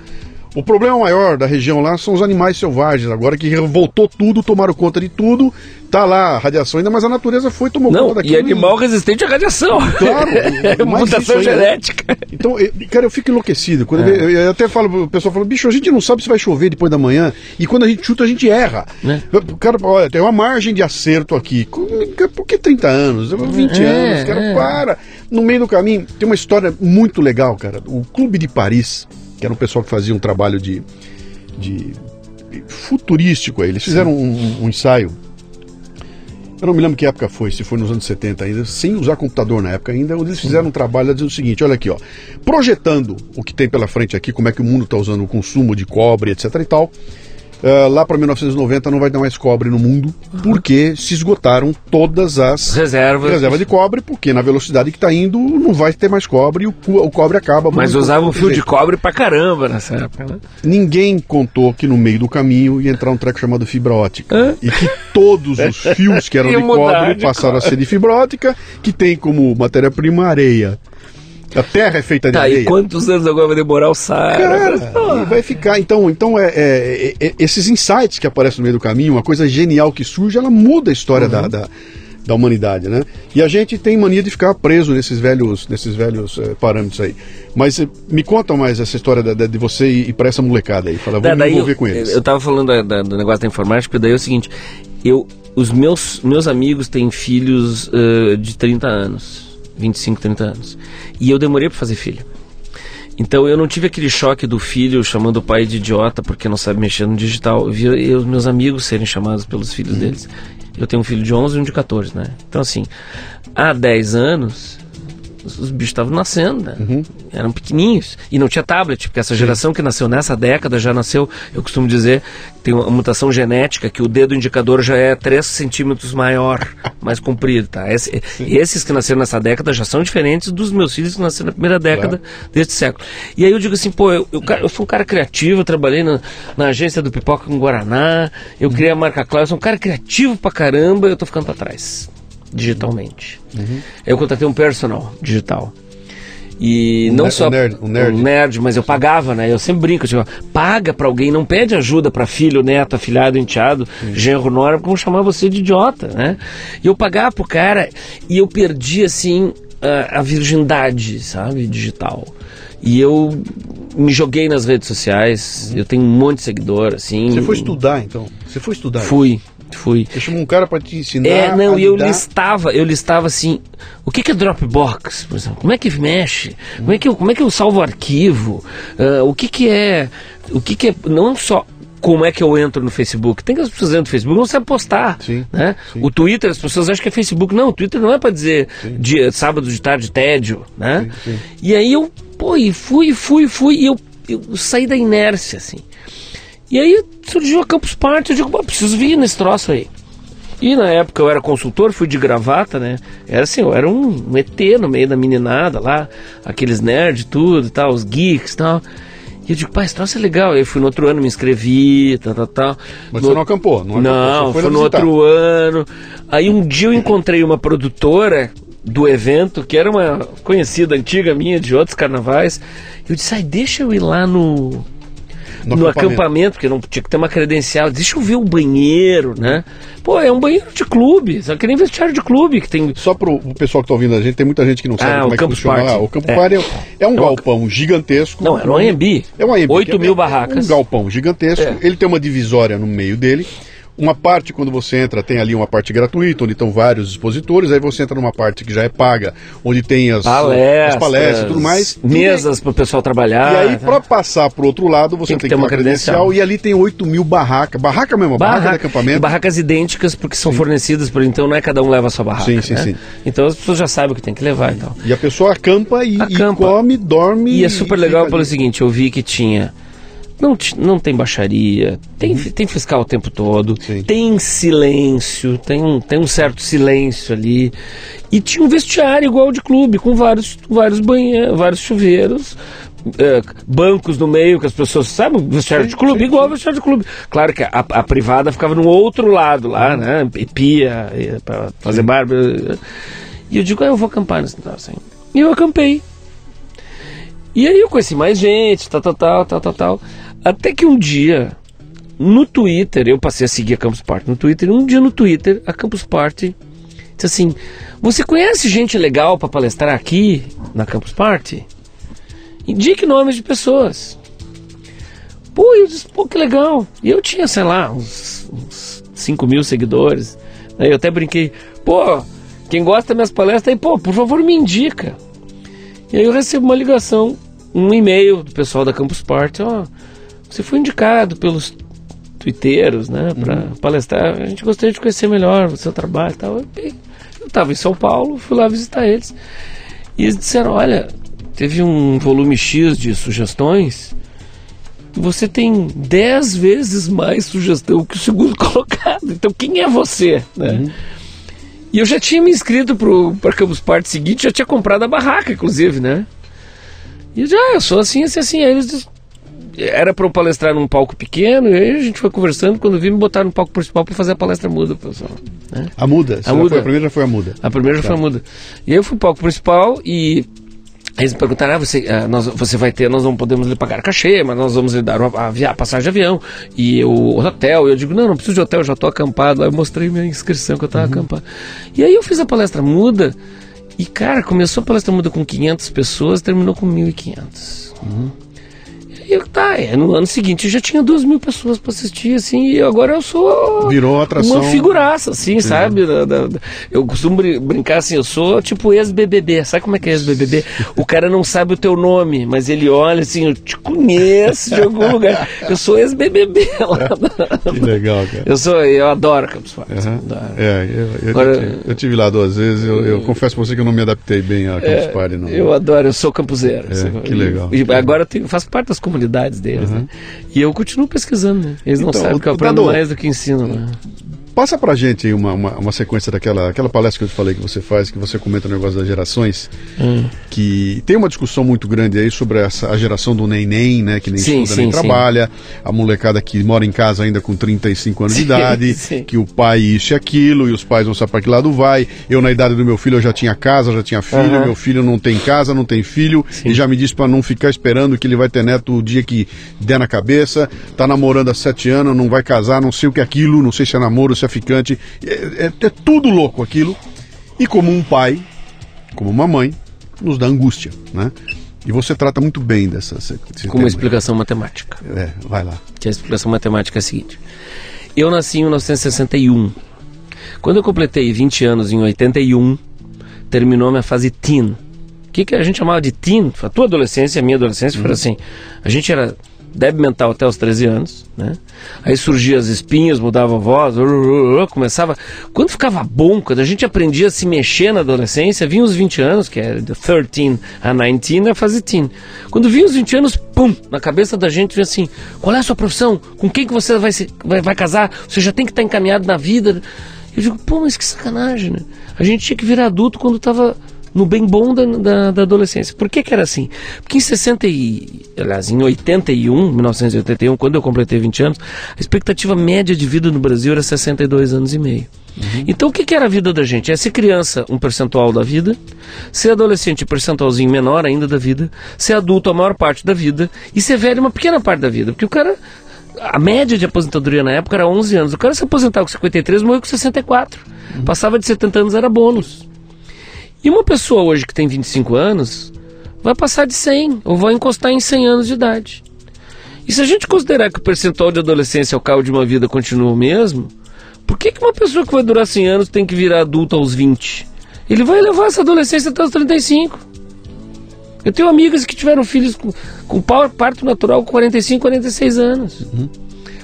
S2: O problema maior da região lá são os animais selvagens, agora que voltou tudo, tomaram conta de tudo, tá lá a radiação ainda, mas a natureza foi tomou
S3: Não,
S2: conta
S3: e
S2: daquilo.
S3: animal resistente à radiação.
S2: Claro,
S3: é mutação genética.
S2: Então, eu- cara, eu fico enlouquecido. Quando
S3: É.
S2: eu, eu até falo, o pessoal fala, bicho, a gente não sabe se vai chover depois da manhã, e quando a gente chuta, a gente erra.
S3: Né?
S2: O Cara, olha, tem uma margem de acerto aqui. Por que 30 anos? 20
S3: É,
S2: anos, cara,
S3: é.
S2: para. No meio do caminho, tem uma história muito legal, cara. O Clube de Paris, que era um pessoal que fazia um trabalho de, de futurístico aí, eles fizeram um, um ensaio. Eu não me lembro que época foi, se foi nos anos 70 ainda, sem usar computador na época ainda, onde eles fizeram um trabalho dizendo o seguinte, olha aqui, ó, projetando o que tem pela frente aqui, como é que o mundo está usando o consumo de cobre, etc e tal, eh, lá para 1990 não vai ter mais cobre no mundo, porque se esgotaram todas as
S3: Reservas.
S2: reservas de cobre, porque na velocidade que está indo não vai ter mais cobre e o, o cobre acaba.
S3: Mas
S2: Vamos-
S3: usava um fio de cobre pra caramba nessa época, né?
S2: Ninguém contou que no meio do caminho ia entrar um treco chamado fibra ótica.
S3: Hã?
S2: E que todos os fios que eram de cobre
S3: de
S2: passaram a ser de fibra ótica, que tem como matéria-prima areia. A terra é feita de
S3: Tá,
S2: areia.
S3: e quantos anos agora vai demorar o Sara?
S2: Cara, e vai ficar. Então, então é, é- é- esses insights que aparecem no meio do caminho, uma coisa genial que surge, ela muda a história da, da, da humanidade, né? E a gente tem mania de ficar preso nesses velhos, nesses velhos eh, parâmetros aí. Mas eh, me conta mais essa história da- da- de você ir para essa molecada aí. Fala,
S3: Da-
S2: vamos me envolver
S3: eu,
S2: com eles.
S3: eu tava falando da- do negócio da informática, daí é o seguinte, eu, os meus, meus amigos têm filhos ãh, de 30 anos, 25, 30 anos. E eu demorei pra fazer filho. Então eu não tive aquele choque do filho chamando o pai de idiota porque não sabe mexer no digital. Eu vi os meus amigos serem chamados pelos filhos
S2: Uhum.
S3: deles. Eu tenho um filho de 11 e um de 14, né? Então assim, há 10 anos os, os bichos estavam nascendo, né?
S2: Uhum.
S3: Eram pequenininhos. E não tinha tablet, porque essa geração que nasceu nessa década já nasceu, eu costumo dizer, tem uma mutação genética que o dedo indicador já é 3 centímetros maior, mais comprido, tá? Esse- esses que nasceram nessa década já são diferentes dos meus filhos que nasceram na primeira década deste século. E aí eu digo assim, pô, eu, eu, eu fui um cara criativo, eu trabalhei na, na agência do Pipoca com Guaraná, eu criei a marca Clara, eu sou um cara criativo pra caramba, eu tô ficando pra trás, digitalmente. Eu contratei um personal digital. E
S2: Um
S3: não só
S2: um nerd- um nerd.
S3: nerd, mas eu pagava, né? Eu sempre brinco, digo, paga pra alguém, não pede ajuda pra filho, neto, afilhado, enteado, genro, nora, vão chamar você de idiota, né? E eu pagava pro cara e eu perdi, assim, a, a virgindade, sabe, digital. E eu me joguei nas redes sociais, eu tenho um monte de seguidor, assim.
S2: Você foi estudar, então? Você foi estudar?
S3: Fui, fui.
S2: Você chamou um cara para te ensinar
S3: É, não, e eu listava, eu listava assim, o que que é Dropbox, por exemplo? Como é que mexe? Como é que eu, como é que eu salvo arquivo? Ah, o que que é, o que que é, não só como é que eu entro no Facebook? Tem que as pessoas entram no Facebook, não sabem postar,
S2: Sim,
S3: né?
S2: sim.
S3: O Twitter, as pessoas acham que é Facebook. Não, o Twitter não é para dizer dia, sábado de tarde, tédio, né? E aí eu, pô, e fui, fui, fui, e eu, eu saí da inércia, assim. E aí surgiu a Campus Party, eu digo, pô, preciso vir nesse troço aí. E na época eu era consultor, fui de gravata, né? Era assim, eu era um, um ET no meio da meninada lá, aqueles nerds tudo e tal, os geeks e tal. E eu digo, pai, esse troço é legal. Aí eu fui no outro ano, me inscrevi, tal, tal, tal.
S2: Mas
S3: no
S2: você não acampou? Não,
S3: não, foi
S2: lá
S3: no
S2: visitar.
S3: outro ano. Aí um dia eu encontrei uma produtora do evento, que era uma conhecida antiga minha de outros carnavais. Eu disse, ai, deixa eu ir lá no, no, no acampamento. acampamento. porque não tinha que ter uma credencial. Deixa eu ver o banheiro, né? Pô, é um banheiro de clube, só que nem vestiário de clube que tem.
S2: Só pro o pessoal que tá ouvindo a gente, tem muita gente que não sabe
S3: ah,
S2: como é que funciona lá. O Campo é. Party é, é um é galpão gigantesco.
S3: Não, é um AMB.
S2: É um AMB.
S3: 8 mil barracas.
S2: Um galpão gigantesco. É. Ele tem uma divisória no meio dele. Uma parte, quando você entra, tem ali uma parte gratuita, onde estão vários expositores, aí você entra numa parte que já é paga, onde tem as
S3: palestras,
S2: as palestras e tudo mais.
S3: Mesas para o pessoal trabalhar.
S2: E aí, para passar para o outro lado, você tem que, tem que ter uma credencial. credencial. E ali tem 8 mil barracas. Barraca mesmo, barraca, barraca de acampamento.
S3: Barracas idênticas, porque são sim. fornecidas, por então não é cada um leva a sua barraca. Sim, sim, né? sim. Então as pessoas já sabem o que tem que levar. Então.
S2: E a pessoa acampa e, acampa. e come, dorme.
S3: E é super legal pelo seguinte: eu vi que tinha não, não tem baixaria, tem, uhum. tem fiscal o tempo todo, Sim. tem silêncio, tem um, tem um certo silêncio ali. E tinha um vestiário igual de clube, com vários, vários banheiros, vários chuveiros, é, bancos no meio, que as pessoas sabem, vestiário sim, de clube, sim, igual sim. vestiário de clube. Claro que a, a, privada ficava no outro lado lá, né? E pia, para fazer barba. E eu digo, ah, eu vou acampar nesse negócio aí. E eu acampei. E aí eu conheci mais gente, tal, tal, tal, tal, tal, tal. Até que um dia, no Twitter, eu passei a seguir a Campus Party no Twitter, um dia no Twitter, a Campus Party disse assim: Você conhece gente legal para palestrar aqui na Campus Party? Indique nomes de pessoas. Pô, eu disse, pô, que legal. E eu tinha, sei lá, uns, uns 5 mil seguidores. Aí eu até brinquei, pô, quem gosta das minhas palestras aí, pô, por favor me indica. E aí eu recebo uma ligação, um e-mail do pessoal da Campus Party, ó. Você foi indicado pelos twitteiros, né, para uhum. palestrar. A gente gostaria de conhecer melhor o seu trabalho e tal. Eu estava em São Paulo, fui lá visitar eles. E eles disseram: Olha, teve um volume X de sugestões. Você tem 10 vezes mais sugestão que o segundo colocado. Então, quem é você? Né? Uhum. E eu já tinha me inscrito para Campus Party seguinte, já tinha comprado a barraca, inclusive, né? E já, eu sou assim, assim, assim. Aí eles era para eu palestrar num palco pequeno, e aí a gente foi conversando, quando vi me botaram no palco principal para fazer a palestra muda, pessoal.
S2: Né? A muda?
S3: A, muda.
S2: Foi, a primeira já foi a muda.
S3: A primeira já tá. foi a muda. E aí eu fui pro palco principal e eles me perguntaram, ah, você, ah, nós, você vai ter, nós não podemos lhe pagar cachê, mas nós vamos lhe dar uma, a, a passagem de avião e o hotel. E eu digo, não, não preciso de hotel, já estou acampado. Aí eu mostrei minha inscrição que eu estava uhum. acampado. E aí eu fiz a palestra muda e, cara, começou a palestra muda com 500 pessoas, terminou com 1.500. Uhum. E tá, é, no ano seguinte já tinha duas mil pessoas para assistir, assim, e agora eu sou.
S2: Virou atração.
S3: Uma figuraça, assim, Sim. sabe? Da, da, da, eu costumo brincar assim, eu sou tipo ex-BBB. Sabe como é que é ex-BBB? O cara não sabe o teu nome, mas ele olha assim, eu te conheço de algum lugar. Eu sou ex-BBB
S2: lá. Que legal, cara.
S3: Eu sou, eu adoro Campos Party.
S2: Uhum. É, eu, eu, agora, eu, eu, tive lá duas vezes, eu, eu confesso pra você que eu não me adaptei bem a Campos é, Party, não.
S3: Eu adoro, eu sou campuseiro.
S2: É, que legal.
S3: E agora eu tenho, faço parte das comunidades comunidades deles, uhum. né? E eu continuo pesquisando, né? Eles não então, sabem que eu aprendo mais do que ensino, né?
S2: Passa pra gente uma, uma, uma, sequência daquela aquela palestra que eu te falei que você faz, que você comenta o negócio das gerações, hum. que tem uma discussão muito grande aí sobre essa, a geração do neném, né, que nem sim, estuda sim, nem sim. trabalha, a molecada que mora em casa ainda com 35 anos de idade, que o pai isso e aquilo, e os pais não sabem para que lado vai. Eu, na idade do meu filho, eu já tinha casa, já tinha filho, uhum. meu filho não tem casa, não tem filho, e já me disse para não ficar esperando que ele vai ter neto o dia que der na cabeça, tá namorando há sete anos, não vai casar, não sei o que é aquilo, não sei se é namoro, se é traficante. É, é, é tudo louco aquilo. E como um pai, como uma mãe, nos dá angústia, né? E você trata muito bem dessa.
S3: Com uma explicação matemática.
S2: É, vai lá.
S3: Que a explicação matemática é a seguinte: eu nasci em 1961. Quando eu completei 20 anos em 81, terminou minha fase teen. O que, que a gente chamava de teen? A tua adolescência, a minha adolescência, uhum. foi assim. A gente era débil mental até os 13 anos, né? Aí surgiam as espinhas, mudava a voz, começava. Quando ficava bom, quando a gente aprendia a se mexer na adolescência, vinha os 20 anos, que é de 13 a 19, é a fase teen. Quando vinha os 20 anos, pum, na cabeça da gente vinha assim: qual é a sua profissão? Com quem que você vai, se, vai, vai casar? Você já tem que estar encaminhado na vida. Eu digo, pô, mas que sacanagem, né? A gente tinha que virar adulto quando estava no bem bom da, da, da, adolescência. Por que, que era assim? Porque em 60 e, aliás, em 81, 1981, quando eu completei 20 anos, a expectativa média de vida no Brasil era 62 anos e meio. Uhum. Então o que, que era a vida da gente? É ser criança, um percentual da vida, ser adolescente, um percentualzinho menor ainda da vida, ser adulto a maior parte da vida e ser velho uma pequena parte da vida. Porque o cara a média de aposentadoria na época era 11 anos. O cara se aposentava com 53, morreu com 64. Uhum. Passava de 70 anos, era bônus. E uma pessoa hoje que tem 25 anos vai passar de 100 ou vai encostar em 100 anos de idade. E se a gente considerar que o percentual de adolescência ao cabo de uma vida continua o mesmo, por que, que uma pessoa que vai durar 100 anos tem que virar adulta aos 20? Ele vai levar essa adolescência até os 35. Eu tenho amigas que tiveram filhos com, com parto natural com 45, 46 anos. Uhum.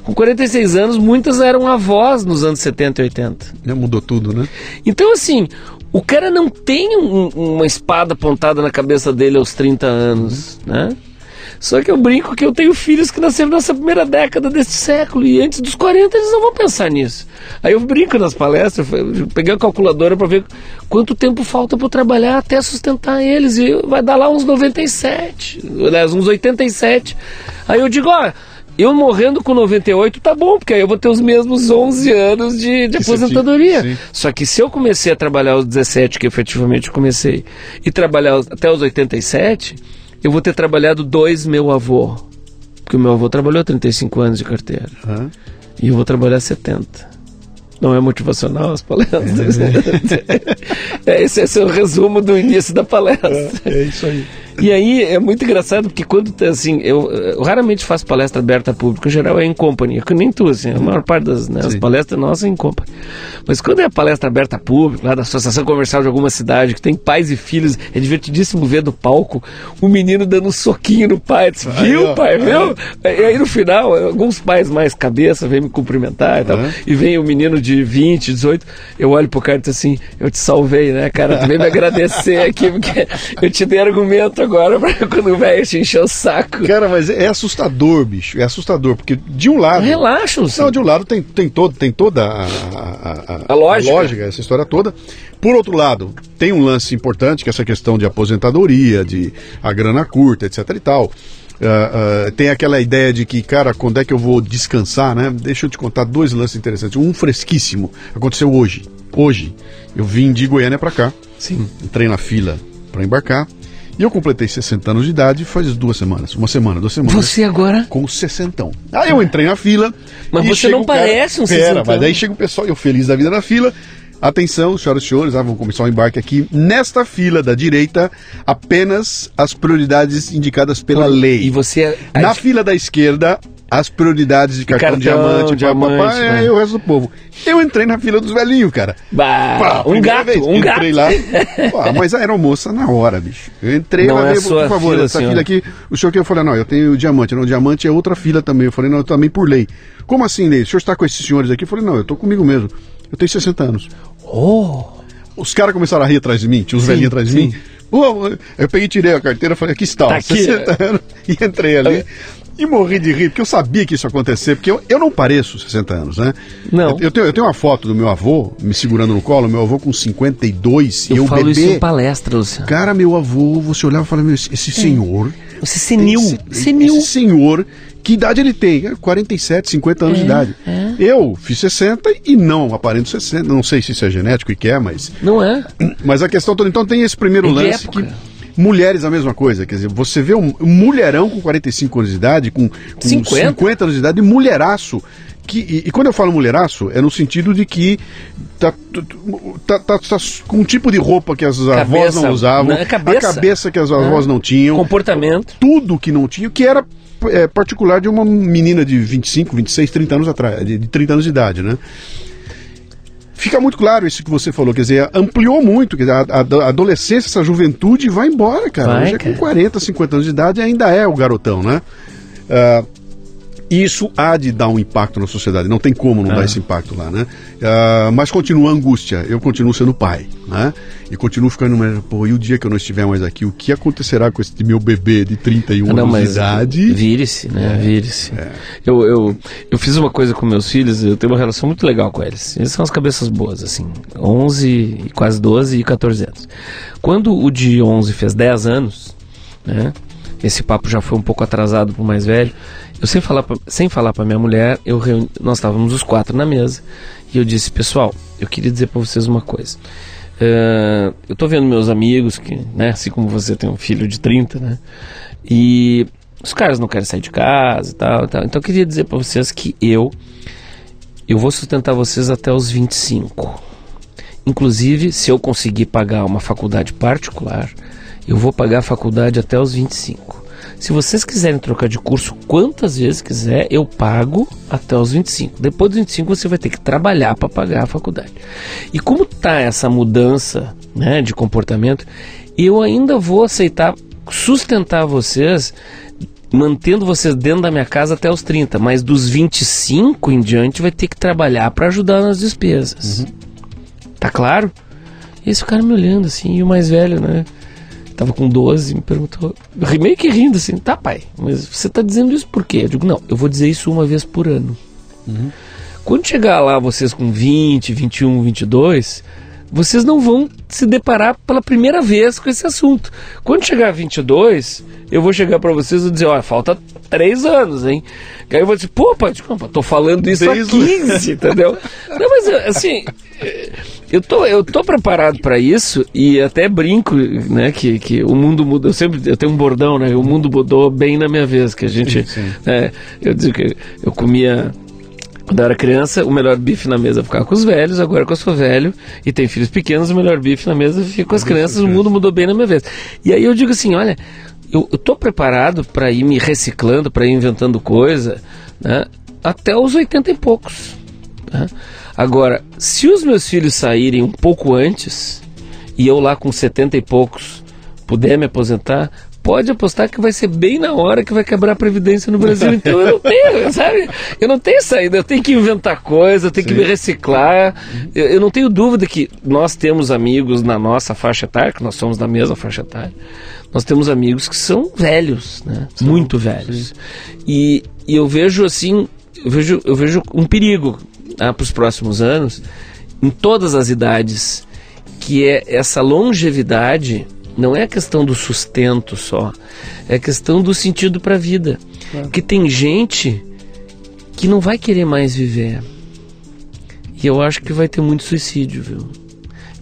S3: Com 46 anos, muitas eram avós nos anos 70 e 80.
S2: Já mudou tudo, né?
S3: Então, assim, o cara não tem um, uma espada apontada na cabeça dele aos 30 anos, né? Só que eu brinco que eu tenho filhos que nasceram nessa primeira década deste século e antes dos 40 eles não vão pensar nisso. Aí eu brinco nas palestras, peguei a calculadora para ver quanto tempo falta para trabalhar até sustentar eles e vai dar lá uns 97, aliás, uns 87. Aí eu digo, ó, eu morrendo com 98 tá bom, porque aí eu vou ter os mesmos 11 anos de, de aposentadoria. Sim. Só que se eu comecei a trabalhar aos 17, que efetivamente comecei, e trabalhar até os 87, eu vou ter trabalhado dois meu avô. Porque o meu avô trabalhou 35 anos de carteira. Uhum. E eu vou trabalhar 70 não é motivacional as palestras. É, é, é esse, esse, é o resumo do início da palestra.
S2: É, é isso aí.
S3: E aí é muito engraçado porque quando tá, assim, eu, eu, raramente faço palestra aberta a público, em geral é em companhia, que nem tu, assim, a maior parte das né, as palestras nossas é em companhia. Mas quando é a palestra aberta a público, lá da Associação Comercial de alguma cidade, que tem pais e filhos, é divertidíssimo ver do palco o menino dando um soquinho no pai. Disse, viu, aí, pai, viu? E aí no final, alguns pais mais cabeça vêm me cumprimentar e tal, e vem o menino de 20, 18, eu olho pro cara e digo assim, eu te salvei, né, cara? Tu vem me agradecer aqui, porque eu te dei argumento agora pra quando o velho te encher o saco.
S2: Cara, mas é assustador, bicho. É assustador, porque de um lado.
S3: Relaxa,
S2: Não, de um lado tem, tem, todo, tem toda a, a,
S3: a, a lógica.
S2: lógica, essa história toda. Por outro lado, tem um lance importante, que é essa questão de aposentadoria, de a grana curta, etc e tal. Uh, uh, tem aquela ideia de que, cara, quando é que eu vou descansar, né? Deixa eu te contar dois lances interessantes. Um fresquíssimo, aconteceu hoje. Hoje, eu vim de Goiânia para cá.
S3: Sim.
S2: Entrei na fila para embarcar. E eu completei 60 anos de idade faz duas semanas. Uma semana, duas semanas.
S3: Você agora?
S2: Com 60. Aí eu entrei na fila.
S3: Mas você não parece um 60. Pera,
S2: mas daí chega o pessoal, eu feliz da vida na fila. Atenção, senhoras e senhores, ah, vamos começar o embarque aqui. Nesta fila da direita, apenas as prioridades indicadas pela lei.
S3: E você.
S2: É Na fila da esquerda, as prioridades de cartão, cartão diamante, diamante papá, né? é, o resto do povo. Eu entrei na fila dos velhinhos, cara.
S3: Bah, Pá, um gato, vez, um
S2: entrei
S3: gato.
S2: lá. Pô, mas a aeromoça na hora, bicho. Eu entrei
S3: não
S2: lá,
S3: é por
S2: favor,
S3: fila,
S2: essa senhora. fila aqui, o senhor que eu falei, não, eu tenho diamante, não, diamante é outra fila também. Eu falei, não, eu também por lei. Como assim, lei? O senhor está com esses senhores aqui? Eu falei, não, eu tô comigo mesmo. Eu tenho 60 anos.
S3: Oh!
S2: Os caras começaram a rir atrás de mim, tinha os velhinhos atrás de sim. mim. eu peguei, tirei a carteira, falei, aqui está, tá 60 aqui. anos, e entrei ali. E morri de rir, porque eu sabia que isso ia acontecer, porque eu, eu não pareço 60 anos, né?
S3: Não.
S2: Eu, eu, tenho, eu tenho uma foto do meu avô me segurando no colo, meu avô com 52
S3: eu
S2: e eu
S3: falo
S2: bebê.
S3: isso em palestra, Luciano.
S2: Cara, meu avô, você olhava e falava, esse, esse é. senhor.
S3: Você senil.
S2: Esse, senil. Esse senhor, que idade ele tem? 47, 50 anos é, de idade. É. Eu fiz 60 e não aparento 60. Não sei se isso é genético e que é, mas.
S3: Não é.
S2: Mas a questão toda. Então tem esse primeiro lance época. que Mulheres a mesma coisa, quer dizer, você vê um mulherão com 45 anos de idade, com, com 50? 50 anos de idade, mulheraço. Que, e, e, quando eu falo mulheraço, é no sentido de que tá, tá, tá, tá com um tipo de roupa que as cabeça, avós não usavam,
S3: né? cabeça.
S2: a cabeça que as avós não tinham,
S3: comportamento,
S2: tudo que não tinha, que era é, particular de uma menina de 25, 26, 30 anos atrás, de, de 30 anos de idade, né? Fica muito claro isso que você falou, quer dizer, ampliou muito, quer dizer, a, a adolescência, essa juventude vai embora, cara.
S3: Vai,
S2: Hoje é com 40, 50 anos de idade ainda é o garotão, né? Uh, E isso há de dar um impacto na sociedade, não tem como não
S3: Ah.
S2: dar esse impacto lá, né? Ah, mas continua a angústia, eu continuo sendo pai, né? E continuo ficando, mas, pô, e o dia que eu não estiver mais aqui, o que acontecerá com esse meu bebê de 31
S3: Ah, não,
S2: anos de idade?
S3: vire-se, né? Vire-se. Eu, eu, eu fiz uma coisa com meus filhos, eu tenho uma relação muito legal com eles. Eles são as cabeças boas, assim. 11, e quase 12 e 14 anos. Quando o de 11 fez 10 anos, né? Esse papo já foi um pouco atrasado pro mais velho. Eu sem falar pra, sem falar para minha mulher, eu reuni, nós estávamos os quatro na mesa e eu disse, pessoal, eu queria dizer para vocês uma coisa. Eh, eu tô vendo meus amigos que, né, assim como você tem um filho de 30, né? E os caras não querem sair de casa e tal, e tal. Então eu queria dizer para vocês que eu eu vou sustentar vocês até os 25. Inclusive, se eu conseguir pagar uma faculdade particular, eu vou pagar a faculdade até os 25. Se vocês quiserem trocar de curso quantas vezes quiser, eu pago até os 25. Depois dos 25 você vai ter que trabalhar para pagar a faculdade. E como tá essa mudança, né, de comportamento, eu ainda vou aceitar sustentar vocês mantendo vocês dentro da minha casa até os 30, mas dos 25 em diante vai ter que trabalhar para ajudar nas despesas. Tá claro? E esse cara me olhando assim, e o mais velho, né? Tava com 12, me perguntou, meio que rindo assim, tá pai, mas você tá dizendo isso por quê? Eu digo, não, eu vou dizer isso uma vez por ano. Quando chegar lá vocês com 20, 21, 22, vocês não vão se deparar pela primeira vez com esse assunto. Quando chegar a 22, eu vou chegar para vocês e dizer, olha, falta 3 anos, hein? Aí eu vou dizer, pô, pai, desculpa, tô falando isso há
S2: Desde o-
S3: 15, entendeu? Não, mas assim, eu tô, eu tô preparado para isso e até brinco, né, que, que o mundo mudou. Eu sempre eu tenho um bordão, né? O mundo mudou bem na minha vez, que a gente, é, eu digo que eu comia quando eu era criança, o melhor bife na mesa ficava com os velhos, agora que eu sou velho e tenho filhos pequenos, o melhor bife na mesa fica com as crianças, o mundo mudou bem na minha vez. E aí eu digo assim, olha, eu, eu tô preparado para ir me reciclando, para ir inventando coisa, né, até os 80 e poucos. né? Agora, se os meus filhos saírem um pouco antes e eu lá com 70 e poucos puder me aposentar, pode apostar que vai ser bem na hora que vai quebrar a previdência no Brasil. Então eu não tenho, sabe? Eu não tenho saída, eu tenho que inventar coisa, eu tenho que me reciclar. Eu, eu não tenho dúvida que nós temos amigos na nossa faixa etária, que nós somos da mesma faixa etária. Nós temos amigos que são velhos, né? Muito velhos. E, e eu vejo assim, eu vejo, eu vejo um perigo para os próximos anos, em todas as idades, que é essa longevidade não é a questão do sustento só, é a questão do sentido para a vida. Que tem gente que não vai querer mais viver. E eu acho que vai ter muito suicídio, viu?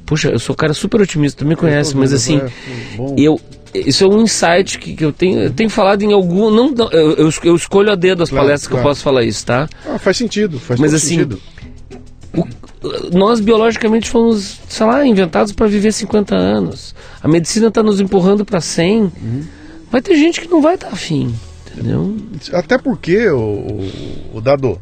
S3: Puxa, eu sou um cara super otimista, tu me conhece, mas assim,
S2: É, bom.
S3: eu isso é um insight que, que eu tenho eu tenho falado em algum não, não, eu, eu es- eu escolho a dedo as
S2: Claro,
S3: palestras que eu
S2: claro.
S3: posso falar isso tá
S2: Ah, faz sentido, faz
S3: Mas assim,
S2: sentido.
S3: o- nós biologicamente fomos sei lá inventados para viver 50 anos a medicina está nos empurrando para 100
S2: Uhum.
S3: vai ter gente que não vai estar afim entendeu
S2: Até porque, o, o, Dado,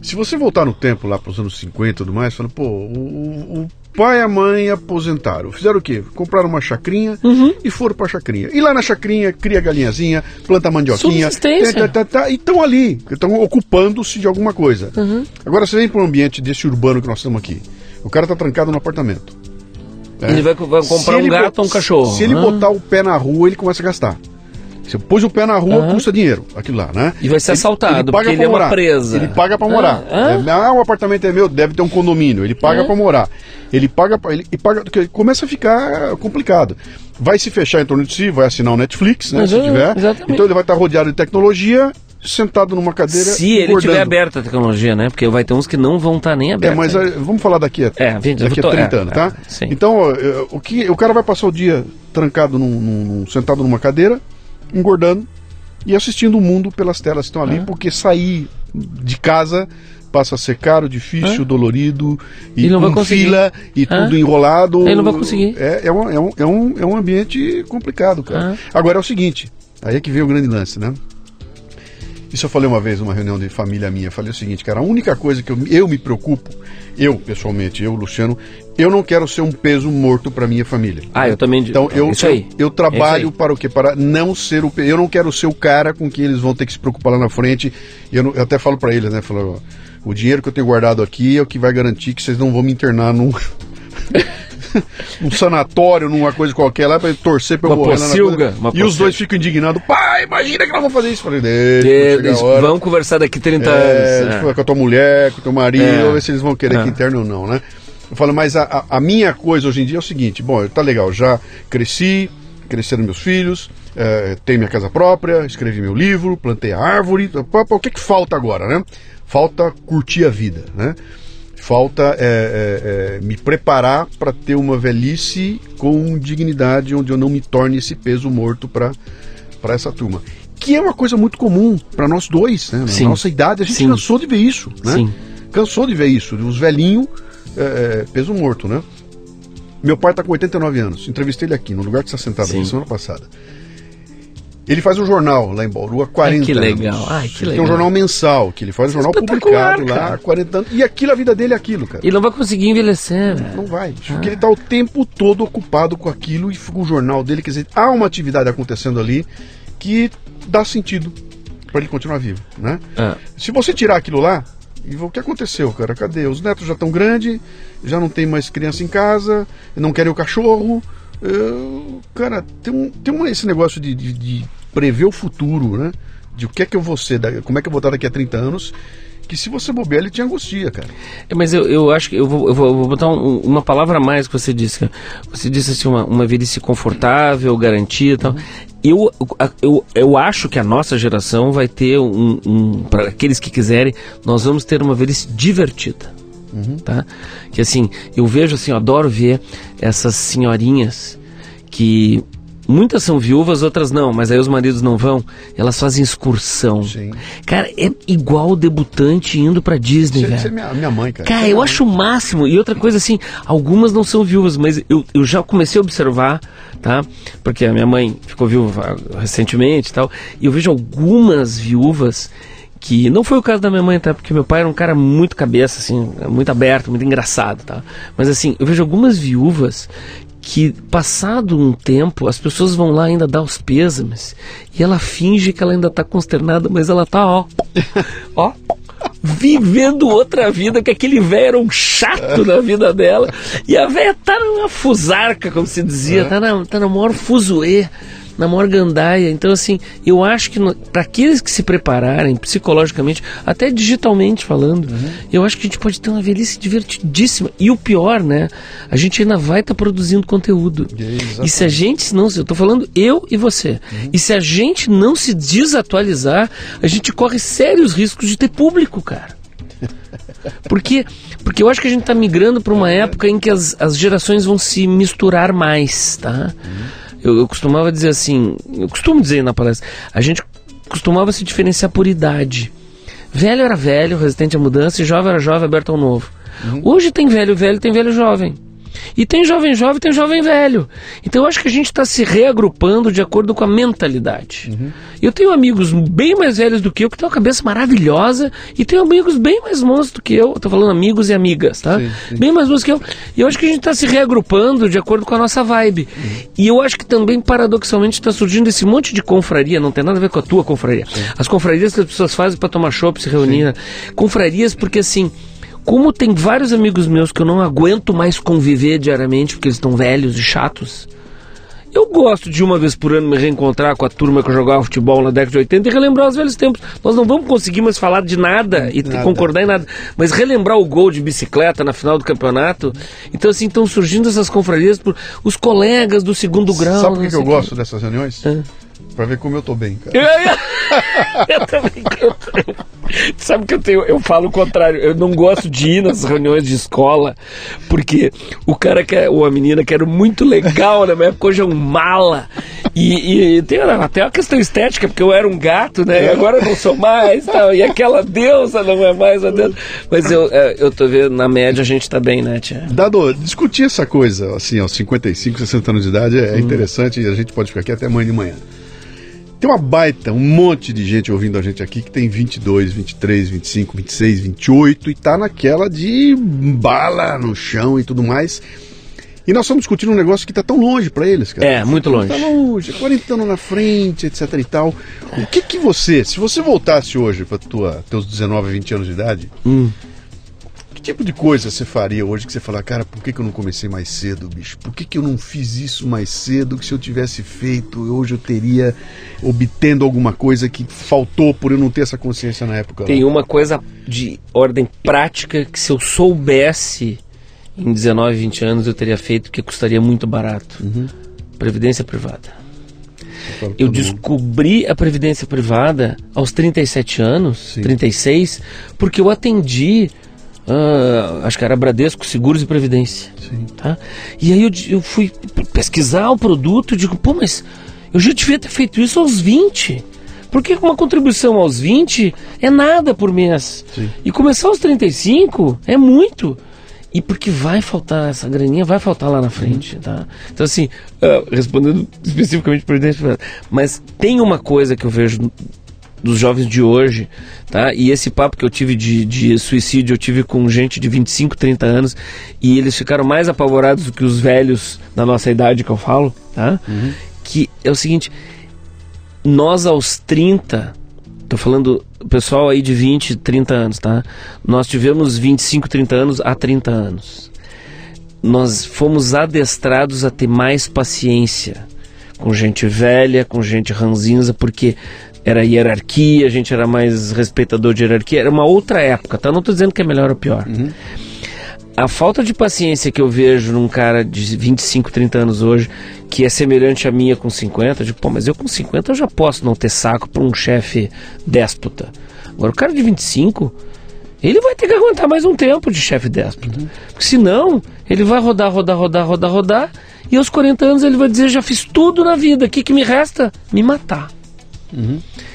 S2: se você voltar no tempo lá para os anos 50 e tudo mais, fala, pô, o- o pai e a mãe aposentaram. Fizeram o quê? Compraram uma chacrinha
S3: Uhum.
S2: e foram para a chacrinha. E lá na chacrinha, cria galinhazinha, planta mandioquinha. Tá, tá, tá, e estão ali, estão ocupando-se de alguma coisa.
S3: Uhum.
S2: Agora você vem para um ambiente desse urbano que nós estamos aqui. O cara está trancado no apartamento. É.
S3: ele vai, vai
S2: Se
S3: comprar um gato ou um cachorro
S2: Se ele
S3: Ah.
S2: botar o pé na rua, ele começa a gastar. Você pôs o pé na rua,
S3: Aham.
S2: custa dinheiro, aquilo lá, né?
S3: E vai ser
S2: Ele-
S3: assaltado,
S2: paga
S3: porque ele
S2: pra
S3: é uma
S2: morar.
S3: presa.
S2: Ele paga pra
S3: Ah,
S2: morar.
S3: ah.
S2: É, ah, o apartamento é meu, deve ter um condomínio. Ele paga
S3: Ah.
S2: pra morar. Ele paga pra, ele, e paga, começa a ficar complicado. Vai se fechar em torno de si, vai assinar o Netflix, né? se
S3: Uhum,
S2: tiver.
S3: exatamente.
S2: Então ele vai estar rodeado de tecnologia, sentado numa cadeira.
S3: se ele
S2: engordando.
S3: tiver aberta a tecnologia né porque vai ter uns que não vão estar nem
S2: É,
S3: abertos
S2: mas
S3: ainda.
S2: eh, vamos falar daqui a,
S3: É, gente, eu
S2: daqui
S3: tô-
S2: a 30
S3: é,
S2: anos, tá?
S3: é, sim.
S2: Então, eh, o, que, o cara vai passar o dia trancado, num- num- sentado numa cadeira, engordando e assistindo o mundo pelas telas que estão ali,
S3: É.
S2: porque sair de casa passa a ser caro, difícil,
S3: É.
S2: dolorido, e com
S3: conseguir.
S2: fila, e
S3: É.
S2: tudo enrolado.
S3: Ele não vai conseguir.
S2: É, é, um, é, um, é, um, ambiente complicado, cara. Agora é o seguinte, aí é que vem o grande lance, né? Isso eu falei uma vez numa reunião de família minha. Falei o seguinte, cara, a única coisa que eu, eu me preocupo, eu pessoalmente, eu, Luciano, eu não quero ser um peso morto para minha família.
S3: Ah, eu também.
S2: Então eu,
S3: Isso aí.
S2: eu, eu trabalho para o quê? Para não ser o. Eu não quero ser o cara com que eles vão ter que se preocupar lá na frente. Eu, não- eu até falo para eles, né? Falo, ó, o dinheiro que eu tenho guardado aqui é o que vai garantir que vocês não vão me internar num. num sanatório, numa coisa qualquer lá, pra torcer pra eu
S3: Uma
S2: morrer
S3: pocilga, uma
S2: E os dois ficam indignados. Pai, imagina que nós vamos fazer isso. Falei, deixa,
S3: É. Vamos conversar daqui 30
S2: É,
S3: anos.
S2: tipo, com a tua mulher, com o teu marido,
S3: É.
S2: ver se eles vão querer
S3: É.
S2: que interne ou não, né? Eu falo, mas a, a- minha coisa hoje em dia é o seguinte: bom, tá legal, já cresci, cresceram meus filhos, é, tenho minha casa própria, escrevi meu livro, plantei a árvore. O que, que falta agora, né? Falta curtir a vida, né? Falta é, é, é, me preparar para ter uma velhice com dignidade, onde eu não me torne esse peso morto para essa turma. Que é uma coisa muito comum para nós dois, né? Na
S3: Sim.
S2: nossa idade, a gente
S3: Sim.
S2: cansou de ver isso, né?
S3: Sim.
S2: Cansou de ver isso, os velhinhos, é, é, peso morto, né? Meu pai está com 89 anos, entrevistei ele aqui, no lugar que você está sentado aqui, semana passada. Ele faz um jornal lá em Bauru há 40
S3: que legal.
S2: anos.
S3: Ai, que
S2: Ele Tem
S3: legal.
S2: um jornal mensal, que ele faz um jornal publicado lá
S3: cara.
S2: há 40 anos. E aquilo, a vida dele é aquilo, cara.
S3: Ele não vai conseguir envelhecer, velho.
S2: Não vai. Porque ele está o tempo todo ocupado com aquilo e com o jornal dele. Quer dizer, há uma atividade acontecendo ali que dá sentido para ele continuar vivo, né?
S3: Ah,
S2: Se você tirar aquilo lá, e o que aconteceu, cara? Cadê? Os netos já estão grandes, já não tem mais criança em casa, não querem o cachorro. Cara, tem, um, tem um, esse negócio de, de- de prever o futuro, né? De o que é que eu vou ser, como é que eu vou estar daqui a 30 anos, que se você bobear, ele te angustia, cara.
S3: É, Mas eu, eu acho que eu vou, eu vou, eu vou botar um- uma palavra a mais que você disse. cara. Você disse assim, uma, uma velhice confortável, garantida e tal. Eu, eu, eu acho que a nossa geração vai ter um. um para aqueles que quiserem, nós vamos ter uma velhice divertida. Tá? Que assim, eu vejo assim, eu adoro ver essas senhorinhas que. Muitas são viúvas, outras não, mas aí os maridos não vão. Elas fazem excursão.
S2: Sim.
S3: Cara, é igual o debutante indo pra Disney,
S2: Isso, é-
S3: velho.
S2: isso é minha, minha mãe, cara.
S3: Cara,
S2: Isso
S3: eu acho o máximo. E outra coisa assim, algumas não são viúvas, mas eu, eu já comecei a observar, tá? Porque a minha mãe ficou viúva recentemente e tal. E eu vejo algumas viúvas que não foi o caso da minha mãe, tá? Porque meu pai era um cara muito cabeça, assim, muito aberto, muito engraçado, tá? Mas assim, eu vejo algumas viúvas que passado um tempo as pessoas vão lá ainda dar os pêsames e ela finge que ela ainda tá consternada, mas ela tá ó, ó, vivendo outra vida, que aquele velho era um chato na vida dela. E a velha tá numa fusarca, como se dizia, tá, na, tá na maior fuzuê, na maior gandaia. Então, assim, eu acho que para aqueles que se prepararem psicologicamente, até digitalmente falando, eu acho que a gente pode ter uma velhice divertidíssima. E o pior, né? A gente ainda vai estar produzindo conteúdo. E se a gente não, eu tô falando eu e você. E se a gente não se desatualizar, a gente corre sérios riscos de ter público, cara. Porque, porque eu acho que a gente está migrando para uma época em que as, as gerações vão se misturar mais, tá? Eu, eu costumava dizer assim, eu costumo dizer na palestra, a gente costumava se diferenciar por idade. Velho era velho, resistente à mudança, e jovem era jovem, aberto ao novo. Hoje tem velho velho, tem velho jovem. E tem jovem jovem, tem jovem velho. Então eu acho que a gente está se reagrupando de acordo com a mentalidade. Eu tenho amigos bem mais velhos do que eu, que têm uma cabeça maravilhosa, e tenho amigos bem mais moços do que eu. Estou falando amigos e amigas, tá?
S2: Sim, sim.
S3: Bem mais moços que eu. E eu acho que a gente está se reagrupando de acordo com a nossa vibe. E eu acho que também, paradoxalmente, está surgindo esse monte de confraria, não tem nada a ver com a tua confraria. As confrarias que as pessoas fazem para tomar chopp, se reunir. né? Confrarias porque assim. Como tem vários amigos meus que eu não aguento mais conviver diariamente porque eles estão velhos e chatos, eu gosto de uma vez por ano me reencontrar com a turma que eu jogava futebol na década de 80 e relembrar os velhos tempos. Nós não vamos conseguir mais falar de nada e
S2: Nada.
S3: concordar em nada, mas relembrar o gol de bicicleta na final do campeonato. Então, assim, estão surgindo essas confrarias por os colegas do segundo grau.
S2: Sabe por que, que eu gosto dessas reuniões?
S3: É.
S2: Pra ver como eu tô bem, cara.
S3: Eu, eu também. Eu, sabe que eu tenho? Eu falo o contrário. Eu não gosto de ir nas reuniões de escola porque o cara que é, ou a menina que era muito legal na minha época hoje é um mala. E, e tem até uma questão estética, porque eu era um gato, né? E agora eu não sou mais tal. E aquela deusa não é mais a deusa. Mas eu, é, eu tô vendo, na média a gente tá bem, né, tia?
S2: Dado, discutir essa coisa, assim, aos 55, 60 anos de idade, é interessante e a gente pode ficar aqui até amanhã de manhã. Tem uma baita, um monte de gente ouvindo a gente aqui que tem 22, 23, 25, 26, 28 e tá naquela de bala no chão e tudo mais. E nós estamos discutindo um negócio que está tão longe para eles, cara.
S3: É, muito longe.
S2: Está longe, 40 anos na frente, etc e tal. O que que você, se você voltasse hoje para tua teus 19, 20 anos de idade,
S3: Hum.
S2: Tipo de coisa você faria hoje que você fala, cara, por que, que eu não comecei mais cedo, bicho? Por que, que eu não fiz isso mais cedo? Que se eu tivesse feito, hoje eu teria obtendo alguma coisa que faltou por eu não ter essa consciência na época. lá.
S3: Tem uma coisa de ordem prática que se eu soubesse em 19, 20 anos eu teria feito que custaria muito barato. Previdência privada.
S2: pra
S3: Eu
S2: todo mundo.
S3: descobri a previdência privada aos 37 anos,
S2: Sim.
S3: 36, porque eu atendi, ah, acho que era Bradesco Seguros e Previdência.
S2: Sim.
S3: Tá? E aí eu, eu fui pesquisar o produto e digo, pô, mas eu já devia ter feito isso aos 20. Por que uma contribuição aos 20 é nada por mês?
S2: Sim.
S3: E começar aos 35 é muito. E porque vai faltar essa graninha, vai faltar lá na frente, tá? Então assim, ah, respondendo especificamente para previdência privada, mas tem uma coisa que eu vejo dos jovens de hoje, tá? E esse papo que eu tive de, de suicídio, eu tive com gente de 25, 30 anos, e eles ficaram mais apavorados do que os velhos da nossa idade que eu falo, tá? Que é o seguinte, nós aos 30, tô falando pessoal aí de 20, 30 anos, tá? Nós tivemos 25, 30 anos há 30 anos. Nós fomos adestrados a ter mais paciência com gente velha, com gente ranzinza, porque era hierarquia, a gente era mais respeitador de hierarquia, era uma outra época, tá? Não tô dizendo que é melhor ou pior. A falta de paciência que eu vejo num cara de 25, 30 anos hoje, que é semelhante à minha com 50, eu digo, pô, mas eu com 50 eu já posso não ter saco para um chefe déspota. Agora, o cara de 25, ele vai ter que aguentar mais um tempo de chefe déspota. Porque senão, ele vai rodar, rodar, rodar, rodar, rodar, e aos 40 anos ele vai dizer, já fiz tudo na vida, o que, que me resta? Me matar.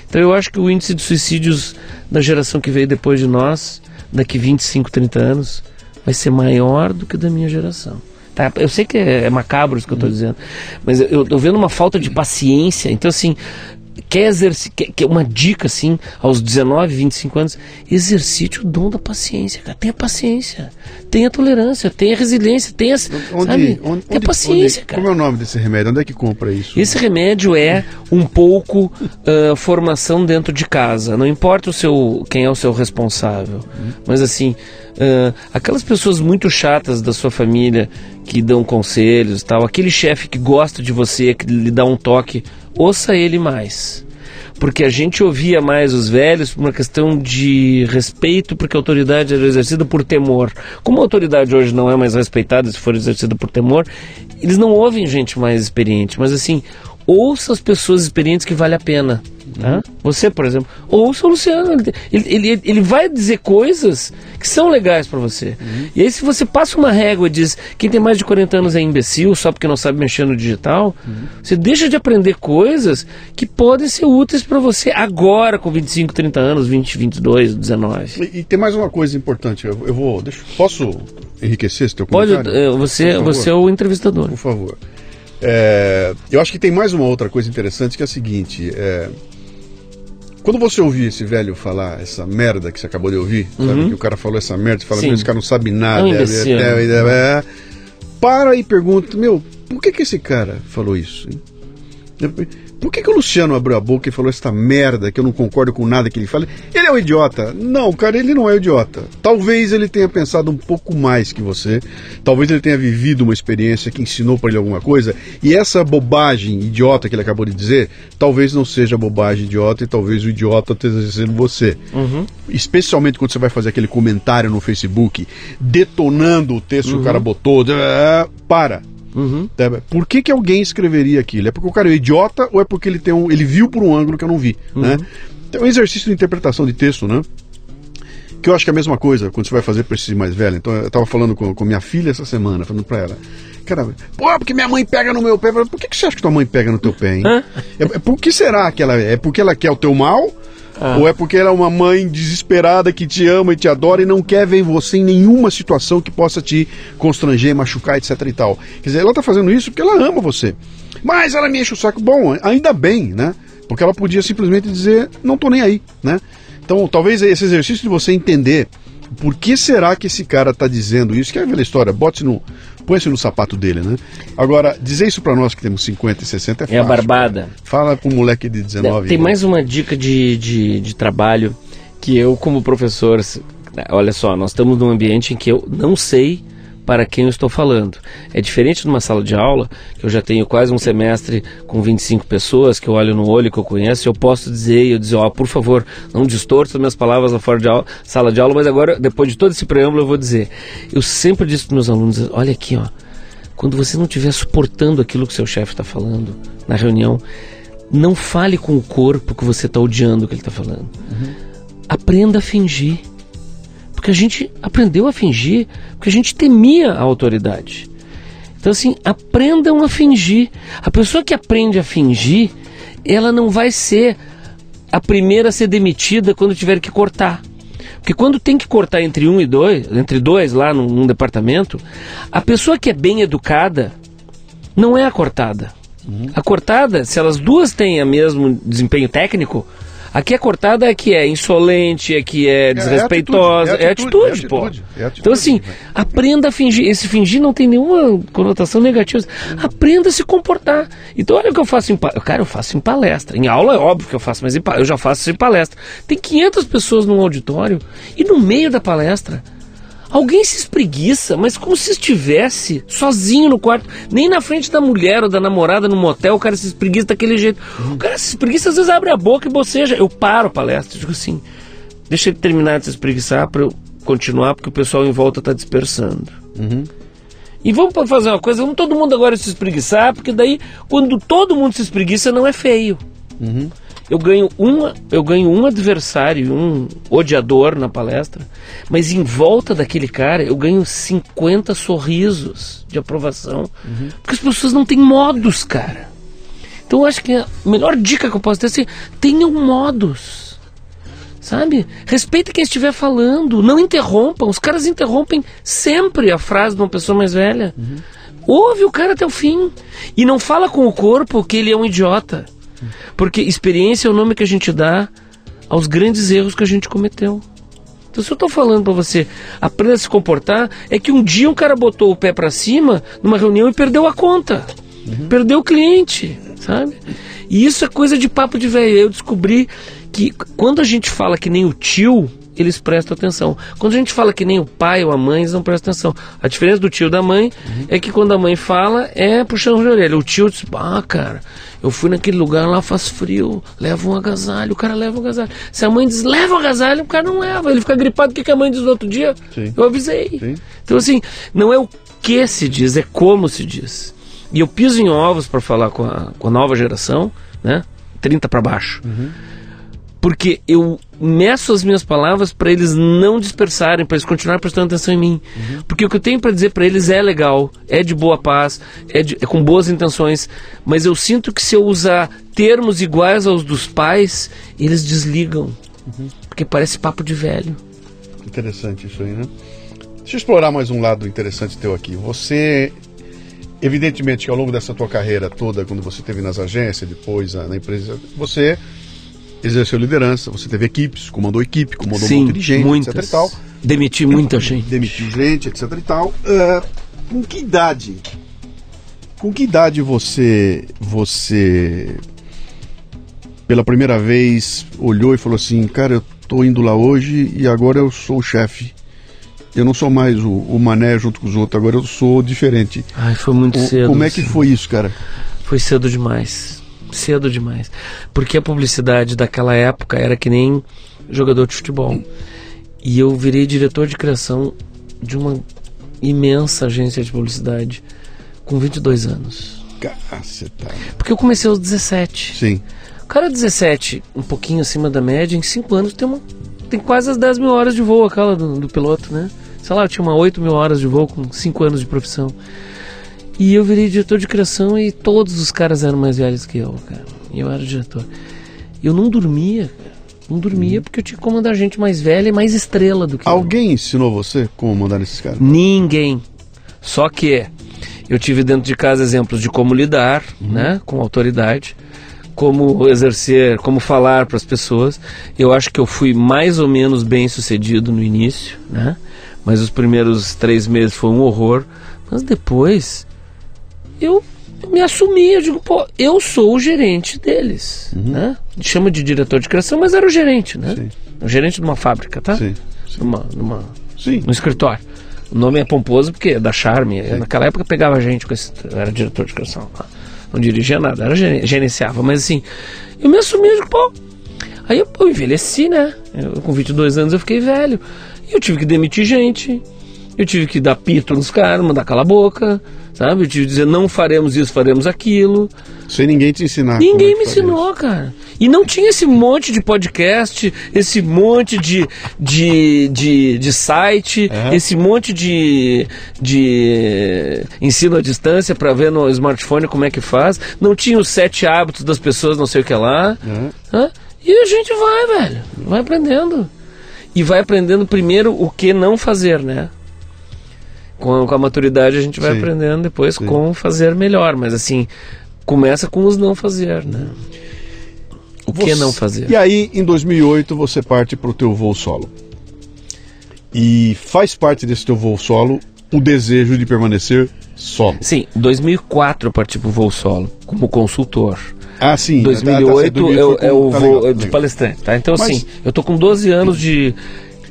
S3: Então eu acho que o índice de suicídios da geração que veio depois de nós, daqui 25, 30 anos, vai ser maior do que da minha geração. Tá? Eu sei que é, é macabro isso que eu estou dizendo, mas eu- eu estou vendo uma falta de paciência. Então, assim, quer exercitar, quer, quer uma dica, assim, aos 19, 25 anos, exercite o dom da paciência, cara. Tenha paciência, tenha tolerância, tenha resiliência, tenha,
S2: Onde,
S3: sabe?
S2: onde,
S3: tenha
S2: onde-
S3: paciência, cara.
S2: Como é o nome desse remédio? Onde é que compra isso?
S3: Esse remédio é um pouco ah, formação dentro de casa. Não importa o seu quem é o seu responsável, mas assim ah, aquelas pessoas muito chatas da sua família que dão conselhos, e tal. Aquele chefe que gosta de você, que lhe dá um toque, ouça ele mais. Porque a gente ouvia mais os velhos por uma questão de respeito, porque a autoridade era exercida por temor. Como a autoridade hoje não é mais respeitada se for exercida por temor, eles não ouvem gente mais experiente. Mas assim, ouça as pessoas experientes que vale a pena. Tá? Você, por exemplo, ouça o Luciano. Ele, ele, ele, vai dizer coisas que são legais para você. E aí, se você passa uma régua e diz quem tem mais de 40 anos é imbecil só porque não sabe mexer no digital, você deixa de aprender coisas que podem ser úteis para você agora, com 25, 30 anos, 20, 22, 19.
S2: E, e tem mais uma coisa importante. Eu, eu vou. Deixa, posso enriquecer esse teu
S3: Pode,
S2: comentário?
S3: eh, você, você é o entrevistador.
S2: Por favor. É, eu acho que tem mais uma outra coisa interessante que é a seguinte. é, quando você ouvir esse velho falar essa merda que você acabou de ouvir, sabe? Que o cara falou essa merda, você fala,
S3: Uhum.
S2: Esse cara não sabe nada.
S3: É imbecil.
S2: é, é, é, é. para e pergunta, meu, por que, que esse cara falou isso? hein? Por que, que o Luciano abriu a boca e falou essa merda que eu não concordo com nada que ele fala? Ele é um idiota. Não, cara, ele não é um idiota. Talvez ele tenha pensado um pouco mais que você. Talvez ele tenha vivido uma experiência que ensinou para ele alguma coisa. E essa bobagem idiota que ele acabou de dizer, talvez não seja bobagem idiota e talvez o idiota esteja sendo você. Especialmente quando você vai fazer aquele comentário no Facebook detonando o texto que o cara botou. É, Para. Tá? Por que, que alguém escreveria aquilo? É porque o cara é idiota ou é porque ele tem um, ele viu por um ângulo que eu não vi, né? Então, é um exercício de interpretação de texto, né? Que eu acho que é a mesma coisa quando você vai fazer para esse mais velho. Então eu tava falando com, com minha filha essa semana, falando para ela, cara, pô, porque minha mãe pega no meu pé. Falei, Por que, que você acha que tua mãe pega no teu pé, hein? É, é por que será que ela é? É porque ela quer o teu mal? Ou é porque ela é uma mãe desesperada que te ama e te adora e não quer ver você em nenhuma situação que possa te constranger, machucar, etc e tal. Quer dizer, ela tá fazendo isso porque ela ama você. Mas ela me enche o saco. Bom, ainda bem, né? Porque ela podia simplesmente dizer, não tô nem aí, né? Então, talvez esse exercício de você entender por que será que esse cara está dizendo isso, que é aquela história, bote no, põe-se no sapato dele, né? Agora, dizer isso para nós que temos 50 e 60 é fácil.
S3: É a barbada.
S2: Fala para um moleque de 19
S3: Tem mais uma dica de, de, de trabalho que eu, como professor, olha só, nós estamos num ambiente em que eu não sei para quem eu estou falando. É diferente de uma sala de aula, que eu já tenho quase um semestre com 25 pessoas, que eu olho no olho, que eu conheço, eu posso dizer, eu dizer, ó, por favor, não distorça minhas palavras na fora de aula, sala de aula, mas agora, depois de todo esse preâmbulo, eu vou dizer. Eu sempre disse para meus alunos, olha aqui, ó, quando você não estiver suportando aquilo que seu chefe está falando na reunião, não fale com o corpo que você está odiando o que ele está falando. Uhum. Aprenda a fingir. Porque a gente aprendeu a fingir, porque a gente temia a autoridade. Então, assim, aprendam a fingir. A pessoa que aprende a fingir, ela não vai ser a primeira a ser demitida quando tiver que cortar. Porque quando tem que cortar entre um e dois, entre dois lá num, num departamento, a pessoa que é bem educada não é a cortada. Uhum. A cortada, se elas duas têm o mesmo desempenho técnico, Aqui a cortada é que é insolente, é que é desrespeitosa, é atitude, é atitude, é atitude, pô. É atitude, então assim, aprenda a fingir. Esse fingir não tem nenhuma conotação negativa. Aprenda a se comportar. Então olha o que eu faço em cara, eu faço em palestra. Em aula é óbvio que eu faço, mas eu já faço em palestra. Tem 500 pessoas num auditório e no meio da palestra Alguém se espreguiça, mas como se estivesse sozinho no quarto. Nem na frente da mulher ou da namorada no motel o cara se espreguiça daquele jeito. O cara se espreguiça, às vezes abre a boca e boceja. Eu paro a palestra, digo assim, deixa ele terminar de se espreguiçar para eu continuar, porque o pessoal em volta está dispersando. Uhum. E vamos fazer uma coisa, vamos todo mundo agora se espreguiçar, porque daí, quando todo mundo se espreguiça, não é feio. Uhum eu ganho, uma, eu ganho um adversário, um odiador na palestra, mas em volta daquele cara eu ganho 50 sorrisos de aprovação. Uhum. Porque as pessoas não têm modos, cara. Então eu acho que a melhor dica que eu posso ter é assim, tenham modos. Sabe? Respeita quem estiver falando, não interrompam. Os caras interrompem sempre a frase de uma pessoa mais velha. Uhum. Ouve o cara até o fim. E não fala com o corpo que ele é um idiota. Porque experiência é o nome que a gente dá aos grandes erros que a gente cometeu. Então, se eu estou falando para você, aprenda a se comportar, é que um dia um cara botou o pé para cima numa reunião e perdeu a conta. Uhum. Perdeu o cliente, sabe? E isso é coisa de papo de velho. Eu descobri que quando a gente fala que nem o tio, eles prestam atenção. Quando a gente fala que nem o pai ou a mãe, eles não prestam atenção. A diferença do tio e da mãe uhum. é que quando a mãe fala, é puxando de orelha. O tio diz, ah, cara, eu fui naquele lugar lá, faz frio, leva um agasalho. O cara leva um agasalho. Se a mãe diz, leva um agasalho, o cara não leva. Ele fica gripado. O que, que a mãe diz no outro dia? Sim. Eu avisei. Sim. Então, assim, não é o que se diz, é como se diz. E eu piso em ovos para falar com a, com a nova geração, né? 30 para baixo. Uhum porque eu meço as minhas palavras para eles não dispersarem, para eles continuarem prestando atenção em mim. Uhum. Porque o que eu tenho para dizer para eles é legal, é de boa paz, é, de, é, com boas intenções, mas eu sinto que se eu usar termos iguais aos dos pais, eles desligam. Uhum. Porque parece papo de velho.
S2: Interessante isso aí, né? Deixa eu explorar mais um lado interessante teu aqui. Você evidentemente que ao longo dessa tua carreira toda, quando você teve nas agências, depois na empresa, você exerceu liderança, você teve equipes, comandou equipe, comandou
S3: Sim,
S2: um monte de gente, muitas. etc e tal.
S3: Demiti muita gente.
S2: Demiti gente, etc e tal. Uh, com que idade? Com que idade você você pela primeira vez olhou e falou assim, cara, eu tô indo lá hoje e agora eu sou o chefe. Eu não sou mais o, o mané junto com os outros, agora eu sou diferente.
S3: Ai, foi muito o, cedo.
S2: Como é que foi isso, cara?
S3: Foi cedo demais cedo demais. Porque a publicidade daquela época era que nem jogador de futebol. E eu virei diretor de criação de uma imensa agência de publicidade com 22 anos.
S2: Caceta.
S3: Porque eu comecei aos 17.
S2: Sim.
S3: O cara 17, um pouquinho acima da média, em 5 anos tem, uma, tem quase as 10 mil horas de voo aquela do, do piloto, né? Sei lá, eu tinha uma 8 mil horas de voo com 5 anos de profissão. E eu virei diretor de criação e todos os caras eram mais velhos que eu, cara. E eu era diretor. Eu não dormia, cara. Não dormia uhum. porque eu tinha que comandar gente mais velha e mais estrela do que
S2: Alguém
S3: eu.
S2: ensinou você como mandar nesses caras?
S3: Ninguém. Só que eu tive dentro de casa exemplos de como lidar, uhum. né, com autoridade, como exercer, como falar para as pessoas. Eu acho que eu fui mais ou menos bem sucedido no início, né? Mas os primeiros três meses foi um horror. Mas depois eu me assumi, eu digo, pô, eu sou o gerente deles,
S2: Uhum.
S3: né? Chama de diretor de criação, mas era o gerente, né?
S2: Sim.
S3: O gerente de uma fábrica, tá?
S2: Sim.
S3: Numa, numa,
S2: Sim.
S3: no escritório. O nome é pomposo porque é da Charme. Eu, naquela época pegava gente com esse. Era diretor de criação. Não dirigia nada, era geren- gerenciava. Mas assim, eu me assumi, eu digo, pô. Aí eu, eu envelheci, né? Eu, com 22 anos eu fiquei velho. E eu tive que demitir gente. Eu tive que dar pito nos caras, mandar calar a boca. Sabe? Que dizer, não faremos isso, faremos aquilo.
S2: Sem ninguém te ensinar.
S3: Ninguém
S2: como é
S3: me ensinou, cara. E não tinha esse monte de podcast, esse monte de, de, de, de site,
S2: Aham.
S3: esse monte de, de ensino à distância para ver no smartphone como é que faz. Não tinha os sete hábitos das pessoas, não sei o que lá.
S2: isso.
S3: Hã? E a gente vai, velho. Vai aprendendo. E vai aprendendo primeiro o que não fazer, né? Com a, com a maturidade a gente vai
S2: Sim.
S3: aprendendo depois
S2: Sim.
S3: como fazer melhor. Mas assim, começa com os não fazer, né? O que
S2: Você-
S3: não fazer?
S2: E aí, em 2008, você parte para o teu voo solo. E faz parte desse teu voo solo o desejo de permanecer solo.
S3: Sim, 2004 eu parti pro voo solo, como consultor.
S2: Ah, sim.
S3: 2008
S2: tá, tá,
S3: o-
S2: foi
S3: é
S2: com-
S3: o
S2: tá
S3: voo
S2: legal,
S3: de palestrante, tá? Então
S2: Mas-
S3: assim, eu tô com 12 anos de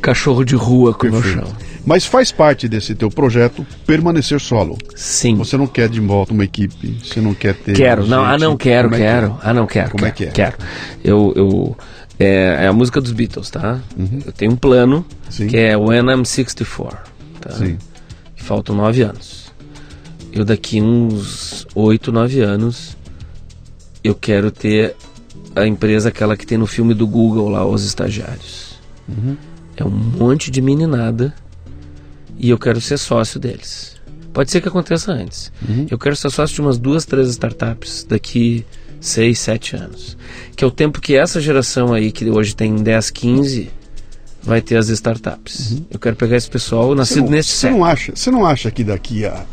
S3: cachorro de rua, como eu
S2: Perfeito.
S3: chamo.
S2: Mas faz parte desse teu projeto permanecer solo.
S3: Sim.
S2: Você não quer de volta uma equipe, você não quer ter.
S3: Quero, não, ah não, quero,
S2: Como é que é?
S3: quero. Ah não, quero.
S2: Como é
S3: quero,
S2: que é?
S3: Quero. Eu, eu, é, é a música dos Beatles, tá? Eu tenho um plano
S2: Uhum. Sim.
S3: que é When I'm 64, tá?
S2: Sim.
S3: Faltam nove anos. Eu daqui uns oito, nove anos, eu quero ter a empresa aquela que tem no filme do Google lá, Os Estagiários.
S2: Uhum.
S3: É um monte de meninada e eu quero ser sócio deles. Pode ser que aconteça antes.
S2: Uhum.
S3: Eu quero ser sócio de umas duas, três startups daqui seis, sete anos. Que é o tempo que essa geração aí, que hoje tem 10, 15, vai ter as startups. Eu quero pegar esse pessoal
S2: Uhum.
S3: Nascido
S2: não,
S3: nesse
S2: você
S3: século.
S2: não acha, você não acha que daqui a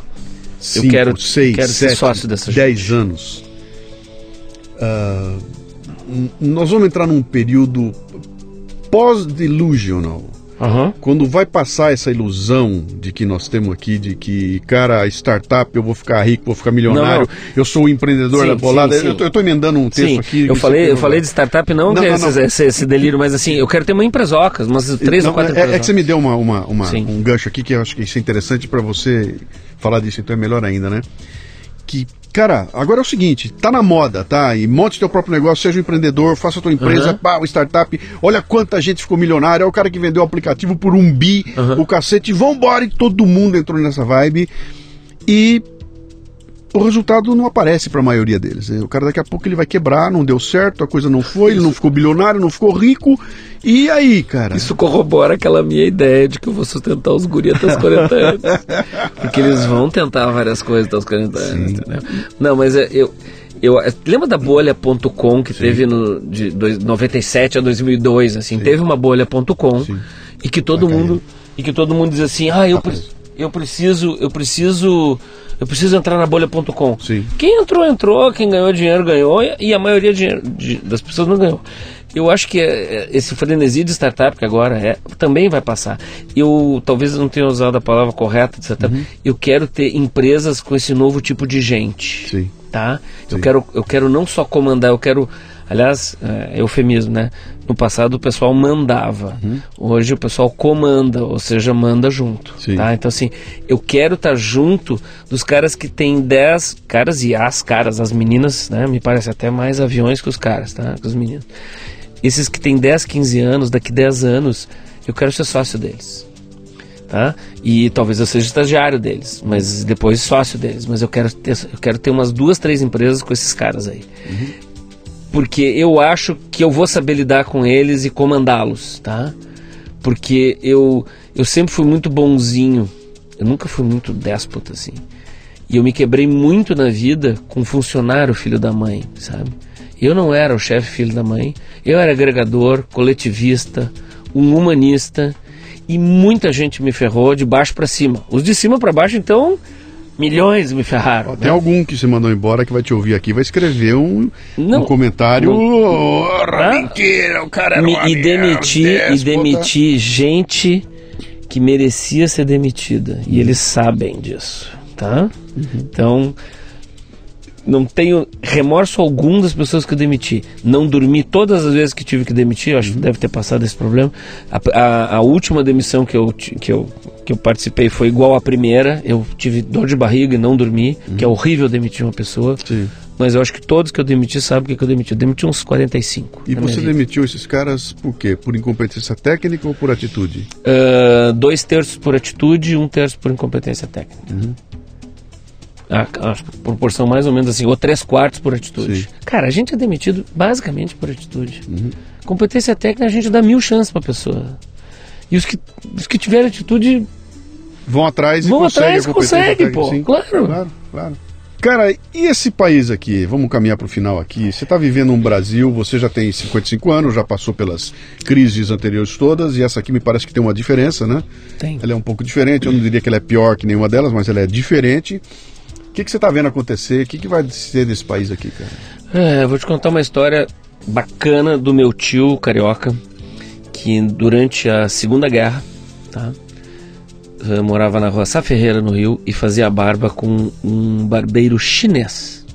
S2: cinco,
S3: quero-
S2: seis,
S3: quero ser
S2: sete,
S3: sócio dessa
S2: dez anos, n- nós vamos entrar num período pós-delusional.
S3: Aham.
S2: Quando vai passar essa ilusão de que nós temos aqui, de que, cara, startup, eu vou ficar rico, vou ficar milionário,
S3: Não.
S2: eu sou o empreendedor
S3: Sim,
S2: da bolada.
S3: sim, sim.
S2: Eu, tô, eu tô emendando um texto
S3: Sim,
S2: aqui.
S3: eu
S2: que
S3: falei, eu falei de startup não,
S2: Não,
S3: que é
S2: não.
S3: Esse, esse- esse delírio, mas assim, eu quero ter uma empresoca, umas três ou quatro
S2: é, é que
S3: empresocas.
S2: você me deu uma, uma- uma- um gancho aqui que eu acho que isso é interessante para você falar disso, então é melhor ainda, né? Que, cara, agora é o seguinte, tá na moda, tá? E monte teu próprio negócio, seja um empreendedor, faça tua empresa,
S3: Aham.
S2: pá, uma startup, olha quanta gente ficou milionária, é o cara que vendeu o aplicativo por um bi, o cacete, vambora, e todo mundo entrou nessa vibe. E o resultado não aparece para a maioria deles. O cara daqui a pouco ele vai quebrar, não deu certo, a coisa não foi, ele não ficou bilionário, não ficou rico. E aí, cara?
S3: Isso corrobora aquela minha ideia de que eu vou sustentar os guri até os 40 anos. Porque eles vão tentar várias coisas até os 40 anos, entendeu? Não, mas é, eu. Eu, é, lembra da bolha.com que teve no, de dois- 97 a 2002, assim, teve uma bolha.com
S2: Sim.
S3: e que todo
S2: Tá
S3: mundo e que todo mundo diz assim: "Ah, eu, pre- eu preciso, eu preciso, eu preciso entrar na bolha.com". Quem entrou, entrou, quem ganhou dinheiro, ganhou, e- a maioria de- de- das pessoas não ganhou. Eu acho que é, é, esse frenesi de startup que agora é, também vai passar. Eu talvez eu não tenha usado a palavra correta de startup.
S2: Uhum.
S3: Eu quero ter empresas com esse novo tipo de gente.
S2: Sim.
S3: Tá? Eu
S2: Sim.
S3: quero, eu quero não só comandar, eu quero. Aliás, é eufemismo, né? No passado o pessoal mandava.
S2: Uhum.
S3: Hoje o pessoal comanda, ou seja, manda junto. Tá? Então, assim, eu quero estar junto dos caras que têm 10 caras e as caras, as meninas, né? Me parece até mais aviões que os caras, tá? Que os meninos. Esses que têm 10, 15 anos, daqui 10 anos, eu quero ser sócio deles. Tá? E talvez eu seja estagiário deles, mas depois sócio deles. Mas eu quero ter, eu quero ter umas duas, três empresas com esses caras aí. Porque eu acho que eu vou saber lidar com eles e comandá-los, tá? Porque eu, eu sempre fui muito bonzinho. Eu nunca fui muito déspota, assim. E eu me quebrei muito na vida com funcionário filho da mãe, sabe? Eu não era o chefe filho da mãe. Eu era agregador, coletivista, um humanista. E muita gente me ferrou de baixo para cima. Os de cima para baixo, então, Milhões me ferraram.
S2: Tem algum que você mandou embora que vai te ouvir aqui, vai escrever um,
S3: Não.
S2: um comentário.
S3: Ah.
S2: mentira, o cara era
S3: Me- e demitir, e demitir gente que merecia ser demitida. E eles sabem disso, tá? Então, não tenho remorso algum das pessoas que eu demiti. Não dormi todas as vezes que tive que demitir, eu acho que deve ter passado esse problema. A, a- a última demissão que eu, que, eu, que eu participei foi igual à primeira. Eu tive dor de barriga e não dormi, que é horrível demitir uma pessoa.
S2: Sim.
S3: Mas eu acho que todos que eu demiti sabem o que, eu demiti. Eu demiti uns 45.
S2: E você demitiu esses caras por quê? Por incompetência técnica ou por atitude?
S3: Ah, dois terços por atitude e um terço por incompetência técnica. A, a proporção mais ou menos assim, ou três quartos por atitude.
S2: Sim.
S3: Cara, a gente é demitido basicamente por atitude. Competência técnica a gente dá mil chances pra pessoa. E os que, os que tiverem atitude,
S2: Vão atrás e
S3: Vão
S2: conseguem
S3: atrás,
S2: a competência
S3: consegue,
S2: técnica,
S3: pô.
S2: sim.
S3: Claro.
S2: Claro, claro. Cara, e esse país aqui? Vamos caminhar para o final aqui. Você está vivendo um Brasil, você já tem 55 anos, já passou pelas crises anteriores todas, e essa aqui me parece que tem uma diferença, né?
S3: tem.
S2: Ela é um pouco diferente, eu não diria que ela é pior que nenhuma delas, mas ela é diferente. Que, que você está vendo acontecer? O que, que vai ser desse país aqui, cara?
S3: É, eu vou te contar uma história bacana do meu tio carioca, que durante a Segunda Guerra, tá? eh, morava na rua Sá Ferreira, no Rio, e fazia barba com um barbeiro chinês.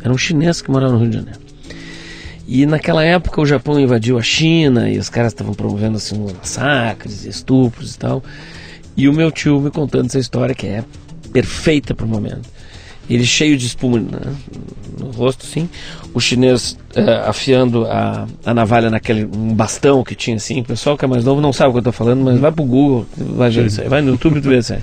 S3: Era um chinês que morava no Rio de Janeiro. E naquela época o Japão invadiu a China e os caras estavam promovendo assim uns massacres, estupros e tal. E o meu tio me contando essa história que é perfeita para o momento. Ele cheio de espuma né, no rosto, sim. O chinês eh, afiando a, a navalha naquele um bastão que tinha assim. O pessoal que é mais novo não sabe o que eu estou falando, mas vai pro Google, vai ver isso aí. Vai no YouTube tu vê isso aí.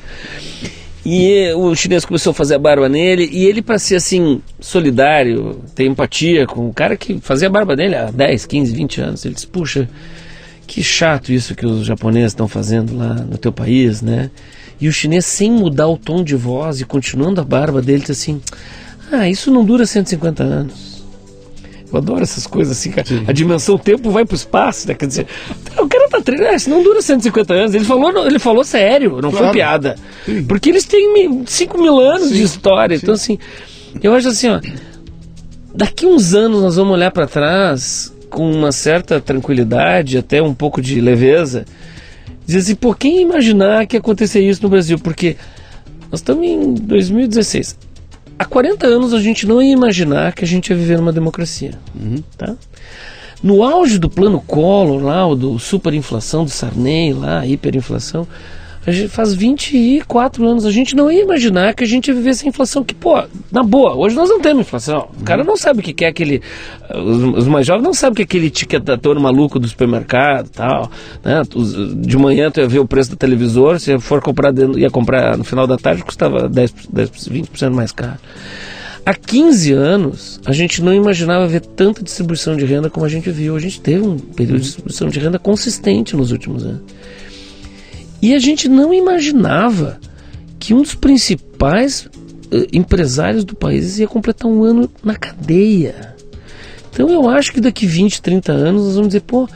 S3: E o chinês começou a fazer a barba nele, e ele, para ser assim, solidário, ter empatia com o cara que fazia a barba dele há 10, 15, 20 anos, ele disse: Puxa, que chato isso que os japoneses estão fazendo lá no teu país, né? E o chinês, sem mudar o tom de voz e continuando a barba dele, disse assim: Ah, isso não dura 150 anos. Eu adoro essas coisas assim, cara. A dimensão tempo vai pro espaço, né? Quer dizer, o cara tá treinando, isso não dura 150 anos. Ele falou, ele falou sério, não foi
S2: Claro.
S3: piada.
S2: Sim.
S3: Porque eles têm 5 mil anos de história. Então, assim, eu acho assim, ó. Daqui uns anos nós vamos olhar para trás com uma certa tranquilidade, até um pouco de leveza. Dizer assim, pô, quem imaginar que ia acontecer isso no Brasil? Porque nós estamos em 2016. Há 40 anos a gente não ia imaginar que a gente ia viver numa democracia. Tá? No auge do plano Collor, lá, do superinflação do Sarney, lá, a hiperinflação, gente faz 24 anos, a gente não ia imaginar que a gente ia viver inflação. Que, pô, na boa, hoje nós não temos inflação. O cara não sabe o que é aquele. Os, os mais jovens não sabem o que é aquele etiquetador maluco do supermercado e tal. Né? De manhã tu ia ver o preço do televisor, se for comprar, dentro- ia comprar no final da tarde, custava 10, 10 20% mais caro. Há 15 anos, a gente não imaginava ver tanta distribuição de renda como a gente viu. A gente teve um período de distribuição de renda consistente nos últimos anos. E a gente não imaginava que um dos principais eh, empresários do país ia completar um ano na cadeia. Então eu acho que daqui 20, 30 anos nós vamos dizer, pô,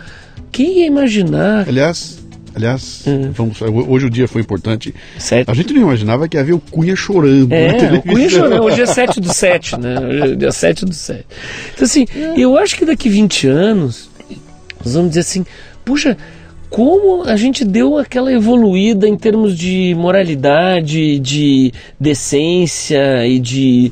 S3: quem ia imaginar?
S2: Aliás, aliás,
S3: Hum.
S2: vamos, hoje o dia foi importante.
S3: Sete.
S2: A gente não imaginava que havia o Cunha chorando
S3: É, o. Cunha chorando. Hoje é 7 do 7, né? Hoje é dia 7 do 7. Então, assim, eu acho que daqui 20 anos, nós vamos dizer assim, puxa, como a gente deu aquela evoluída em termos de moralidade, de decência e de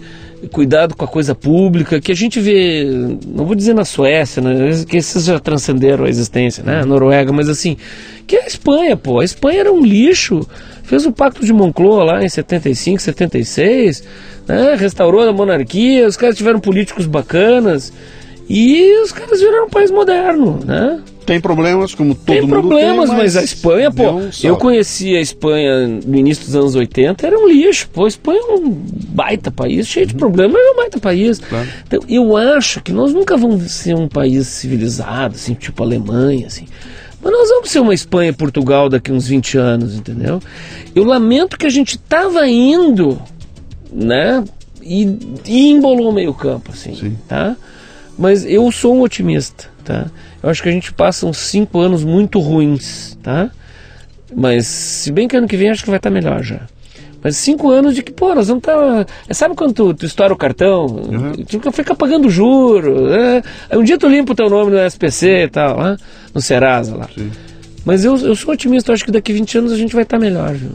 S3: cuidado com a coisa pública, que a gente vê, não vou dizer na Suécia, né, que esses já transcenderam a existência, né, Noruega, mas assim, que é a Espanha, pô, a Espanha era um lixo, fez o Pacto de Moncloa lá em 75, 76, né, restaurou a monarquia, os caras tiveram políticos bacanas, e os caras viraram um país moderno, né?
S2: Tem problemas, como todo
S3: Tem
S2: mundo
S3: problemas,
S2: tem,
S3: mas, a Espanha, pô,
S2: um
S3: eu conheci a Espanha no início dos anos 80, era um lixo, pô, a Espanha é um baita país, cheio de problemas, mas é um baita país.
S2: Uhum. Claro.
S3: Então, eu acho que nós nunca vamos ser um país civilizado, assim, tipo Alemanha, assim. Mas nós vamos ser uma Espanha e Portugal daqui uns 20 anos, entendeu? Eu lamento que a gente tava indo, né, e, e embolou o meio campo, assim,
S2: Sim.
S3: tá? Mas eu sou um otimista, tá? Eu acho que a gente passa uns cinco anos muito ruins, tá? Mas se bem que ano que vem acho que vai estar melhor já. Mas cinco anos de que, pô, nós vamos estar. Tá... Sabe quando tu, tu estoura o cartão? Uhum. Tu fica pagando juro. Né? Um dia tu limpa o teu nome no SPC e tal, lá, no Serasa lá. Sim. Mas eu, eu sou otimista, eu acho que daqui 20 anos a gente vai estar tá melhor, viu?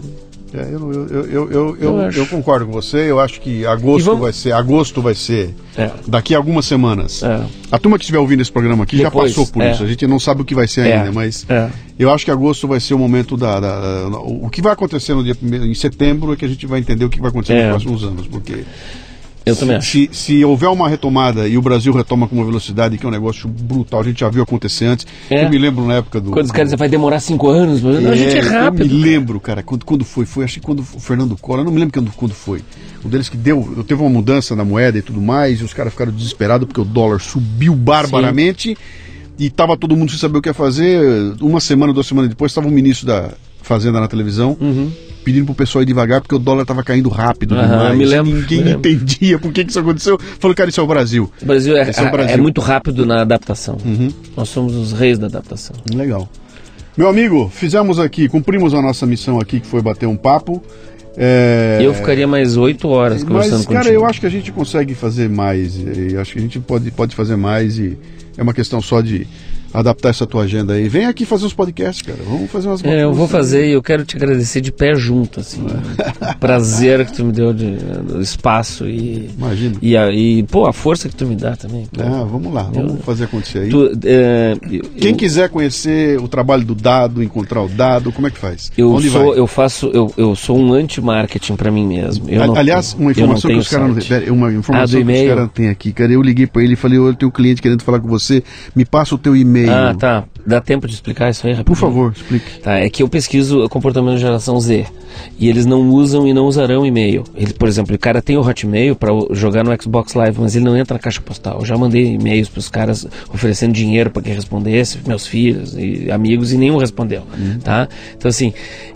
S2: É, eu, eu, eu, eu, eu, eu, concordo com você. Eu acho que agosto vamos... vai ser. Agosto vai ser é. daqui a algumas semanas. É. A turma que estiver ouvindo esse programa aqui Depois, já passou por é. isso. A gente não sabe o que vai ser é. ainda, mas é. eu acho que agosto vai ser o momento da, da, da, O que vai acontecer no dia em setembro é que a gente vai entender o que vai acontecer nos próximos anos, porque
S3: eu também acho.
S2: Se, se houver uma retomada e o Brasil retoma com uma velocidade que é um negócio brutal, a gente já viu acontecer antes. É. Eu me lembro na época do.
S3: Quando os caras vai demorar cinco anos, mas é, a gente é rápido.
S2: Eu me lembro, cara, quando, quando foi? Foi, acho que quando o Fernando Collor, não me lembro quando, quando foi. Um deles que deu, teve uma mudança na moeda e tudo mais, e os caras ficaram desesperados porque o dólar subiu barbaramente. Sim. E tava todo mundo sem saber o que ia fazer. Uma semana, duas semanas depois, estava o ministro da Fazenda na televisão. Uhum pedindo pro pessoal ir devagar porque o dólar estava caindo rápido
S3: demais. Me lembro,
S2: Ninguém
S3: me
S2: lembro. entendia por que, que isso aconteceu. Falou, cara, isso é o Brasil.
S3: O Brasil é, é, o Brasil. é muito rápido na adaptação. Uhum. Nós somos os reis da adaptação.
S2: Legal. Meu amigo, fizemos aqui, cumprimos a nossa missão aqui, que foi bater um papo.
S3: É... Eu ficaria mais oito horas conversando Mas,
S2: cara,
S3: contigo.
S2: eu acho que a gente consegue fazer mais. Eu acho que a gente pode, pode fazer mais e é uma questão só de adaptar essa tua agenda aí. Vem aqui fazer uns podcasts, cara. Vamos fazer umas
S3: É, eu vou fazer e eu quero te agradecer de pé junto, assim. É. prazer que tu me deu de, de espaço e.
S2: Imagina.
S3: E, a, e, pô, a força que tu me dá também. Pô.
S2: Ah, vamos lá, vamos eu, fazer acontecer aí. Tu, é, Quem eu, quiser conhecer o trabalho do dado, encontrar o dado, como é que faz?
S3: Eu Onde sou, vai? eu faço, eu, eu sou um anti-marketing para mim mesmo. Eu
S2: não, Aliás, uma informação que os caras não têm. Uma informação ah, que os caras têm aqui, cara. Eu liguei para ele e falei, eu tenho um cliente querendo falar com você, me passa o teu e-mail.
S3: Ah, tá. Dá tempo de explicar isso aí rapidinho?
S2: Por favor, explique.
S3: Tá, é que eu pesquiso comportamento da geração Z. E eles não usam e não usarão e-mail. Ele, por exemplo, o cara tem o Hotmail para jogar no Xbox Live, mas ele não entra na caixa postal. Eu já mandei e-mails para os caras oferecendo dinheiro para quem respondesse, meus filhos e amigos, e nenhum respondeu. Uhum. Tá? Então, assim,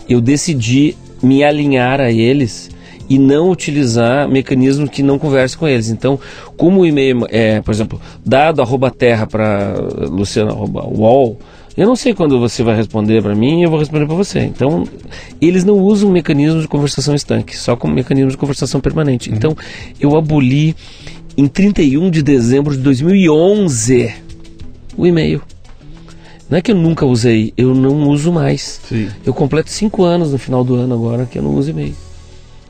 S3: eu decidi me alinhar a eles e não utilizar mecanismos que não conversem com eles. Então, como o e-mail é, por exemplo, dado arroba terra para luciano arroba wall, eu não sei quando você vai responder para mim e eu vou responder para você. Então, eles não usam mecanismos de conversação estanque, só como mecanismos de conversação permanente. Uhum. Então, eu aboli em 31 de dezembro de 2011 o e-mail. Não é que eu nunca usei, eu não uso mais.
S2: Sim.
S3: Eu completo cinco anos no final do ano agora que eu não uso e-mail.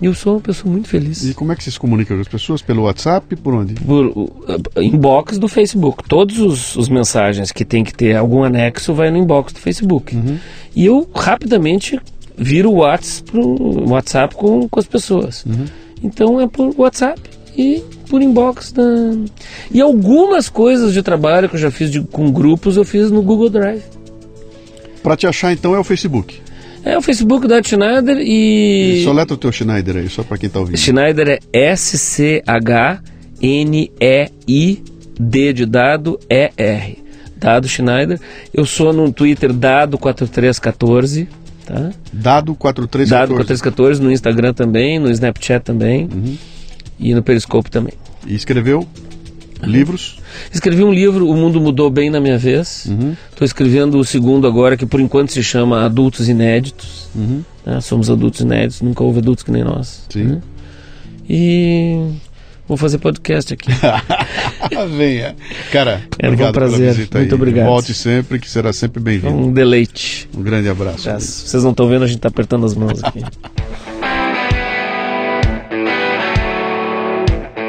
S3: E eu sou uma pessoa muito feliz.
S2: E como é que você se comunica com as pessoas? Pelo WhatsApp? Por onde?
S3: Por uh, inbox do Facebook. Todos os, os, mensagens que tem que ter algum anexo vai no inbox do Facebook. Uhum. E eu rapidamente viro o WhatsApp, pro, WhatsApp com, com as pessoas. Uhum. Então é por WhatsApp e por inbox. Da... E algumas coisas de trabalho que eu já fiz de, com grupos eu fiz no Google Drive.
S2: Para te achar então é o Facebook.
S3: É o Facebook da Schneider e.
S2: Soleta o teu Schneider aí, só para quem tá ouvindo.
S3: Schneider é S-C-H-N-E-I-D de dado E-R. Dado Schneider. Eu sou no Twitter Dado4314. Tá?
S2: Dado 4314.
S3: Dado 4314 no Instagram também, no Snapchat também. Uhum. E no Periscope também.
S2: E escreveu? Livros?
S3: Escrevi um livro, O Mundo Mudou Bem na Minha Vez. Estou uhum. escrevendo o segundo agora, que por enquanto se chama Adultos Inéditos. Uhum. Né? Somos adultos inéditos, nunca houve adultos que nem nós.
S2: Sim. Né?
S3: E vou fazer podcast aqui.
S2: Venha. Cara,
S3: é obrigado um prazer. Muito aí. obrigado.
S2: Volte sempre, que será sempre bem-vindo.
S3: Um deleite.
S2: Um grande abraço.
S3: Vocês não estão vendo, a gente está apertando as mãos aqui.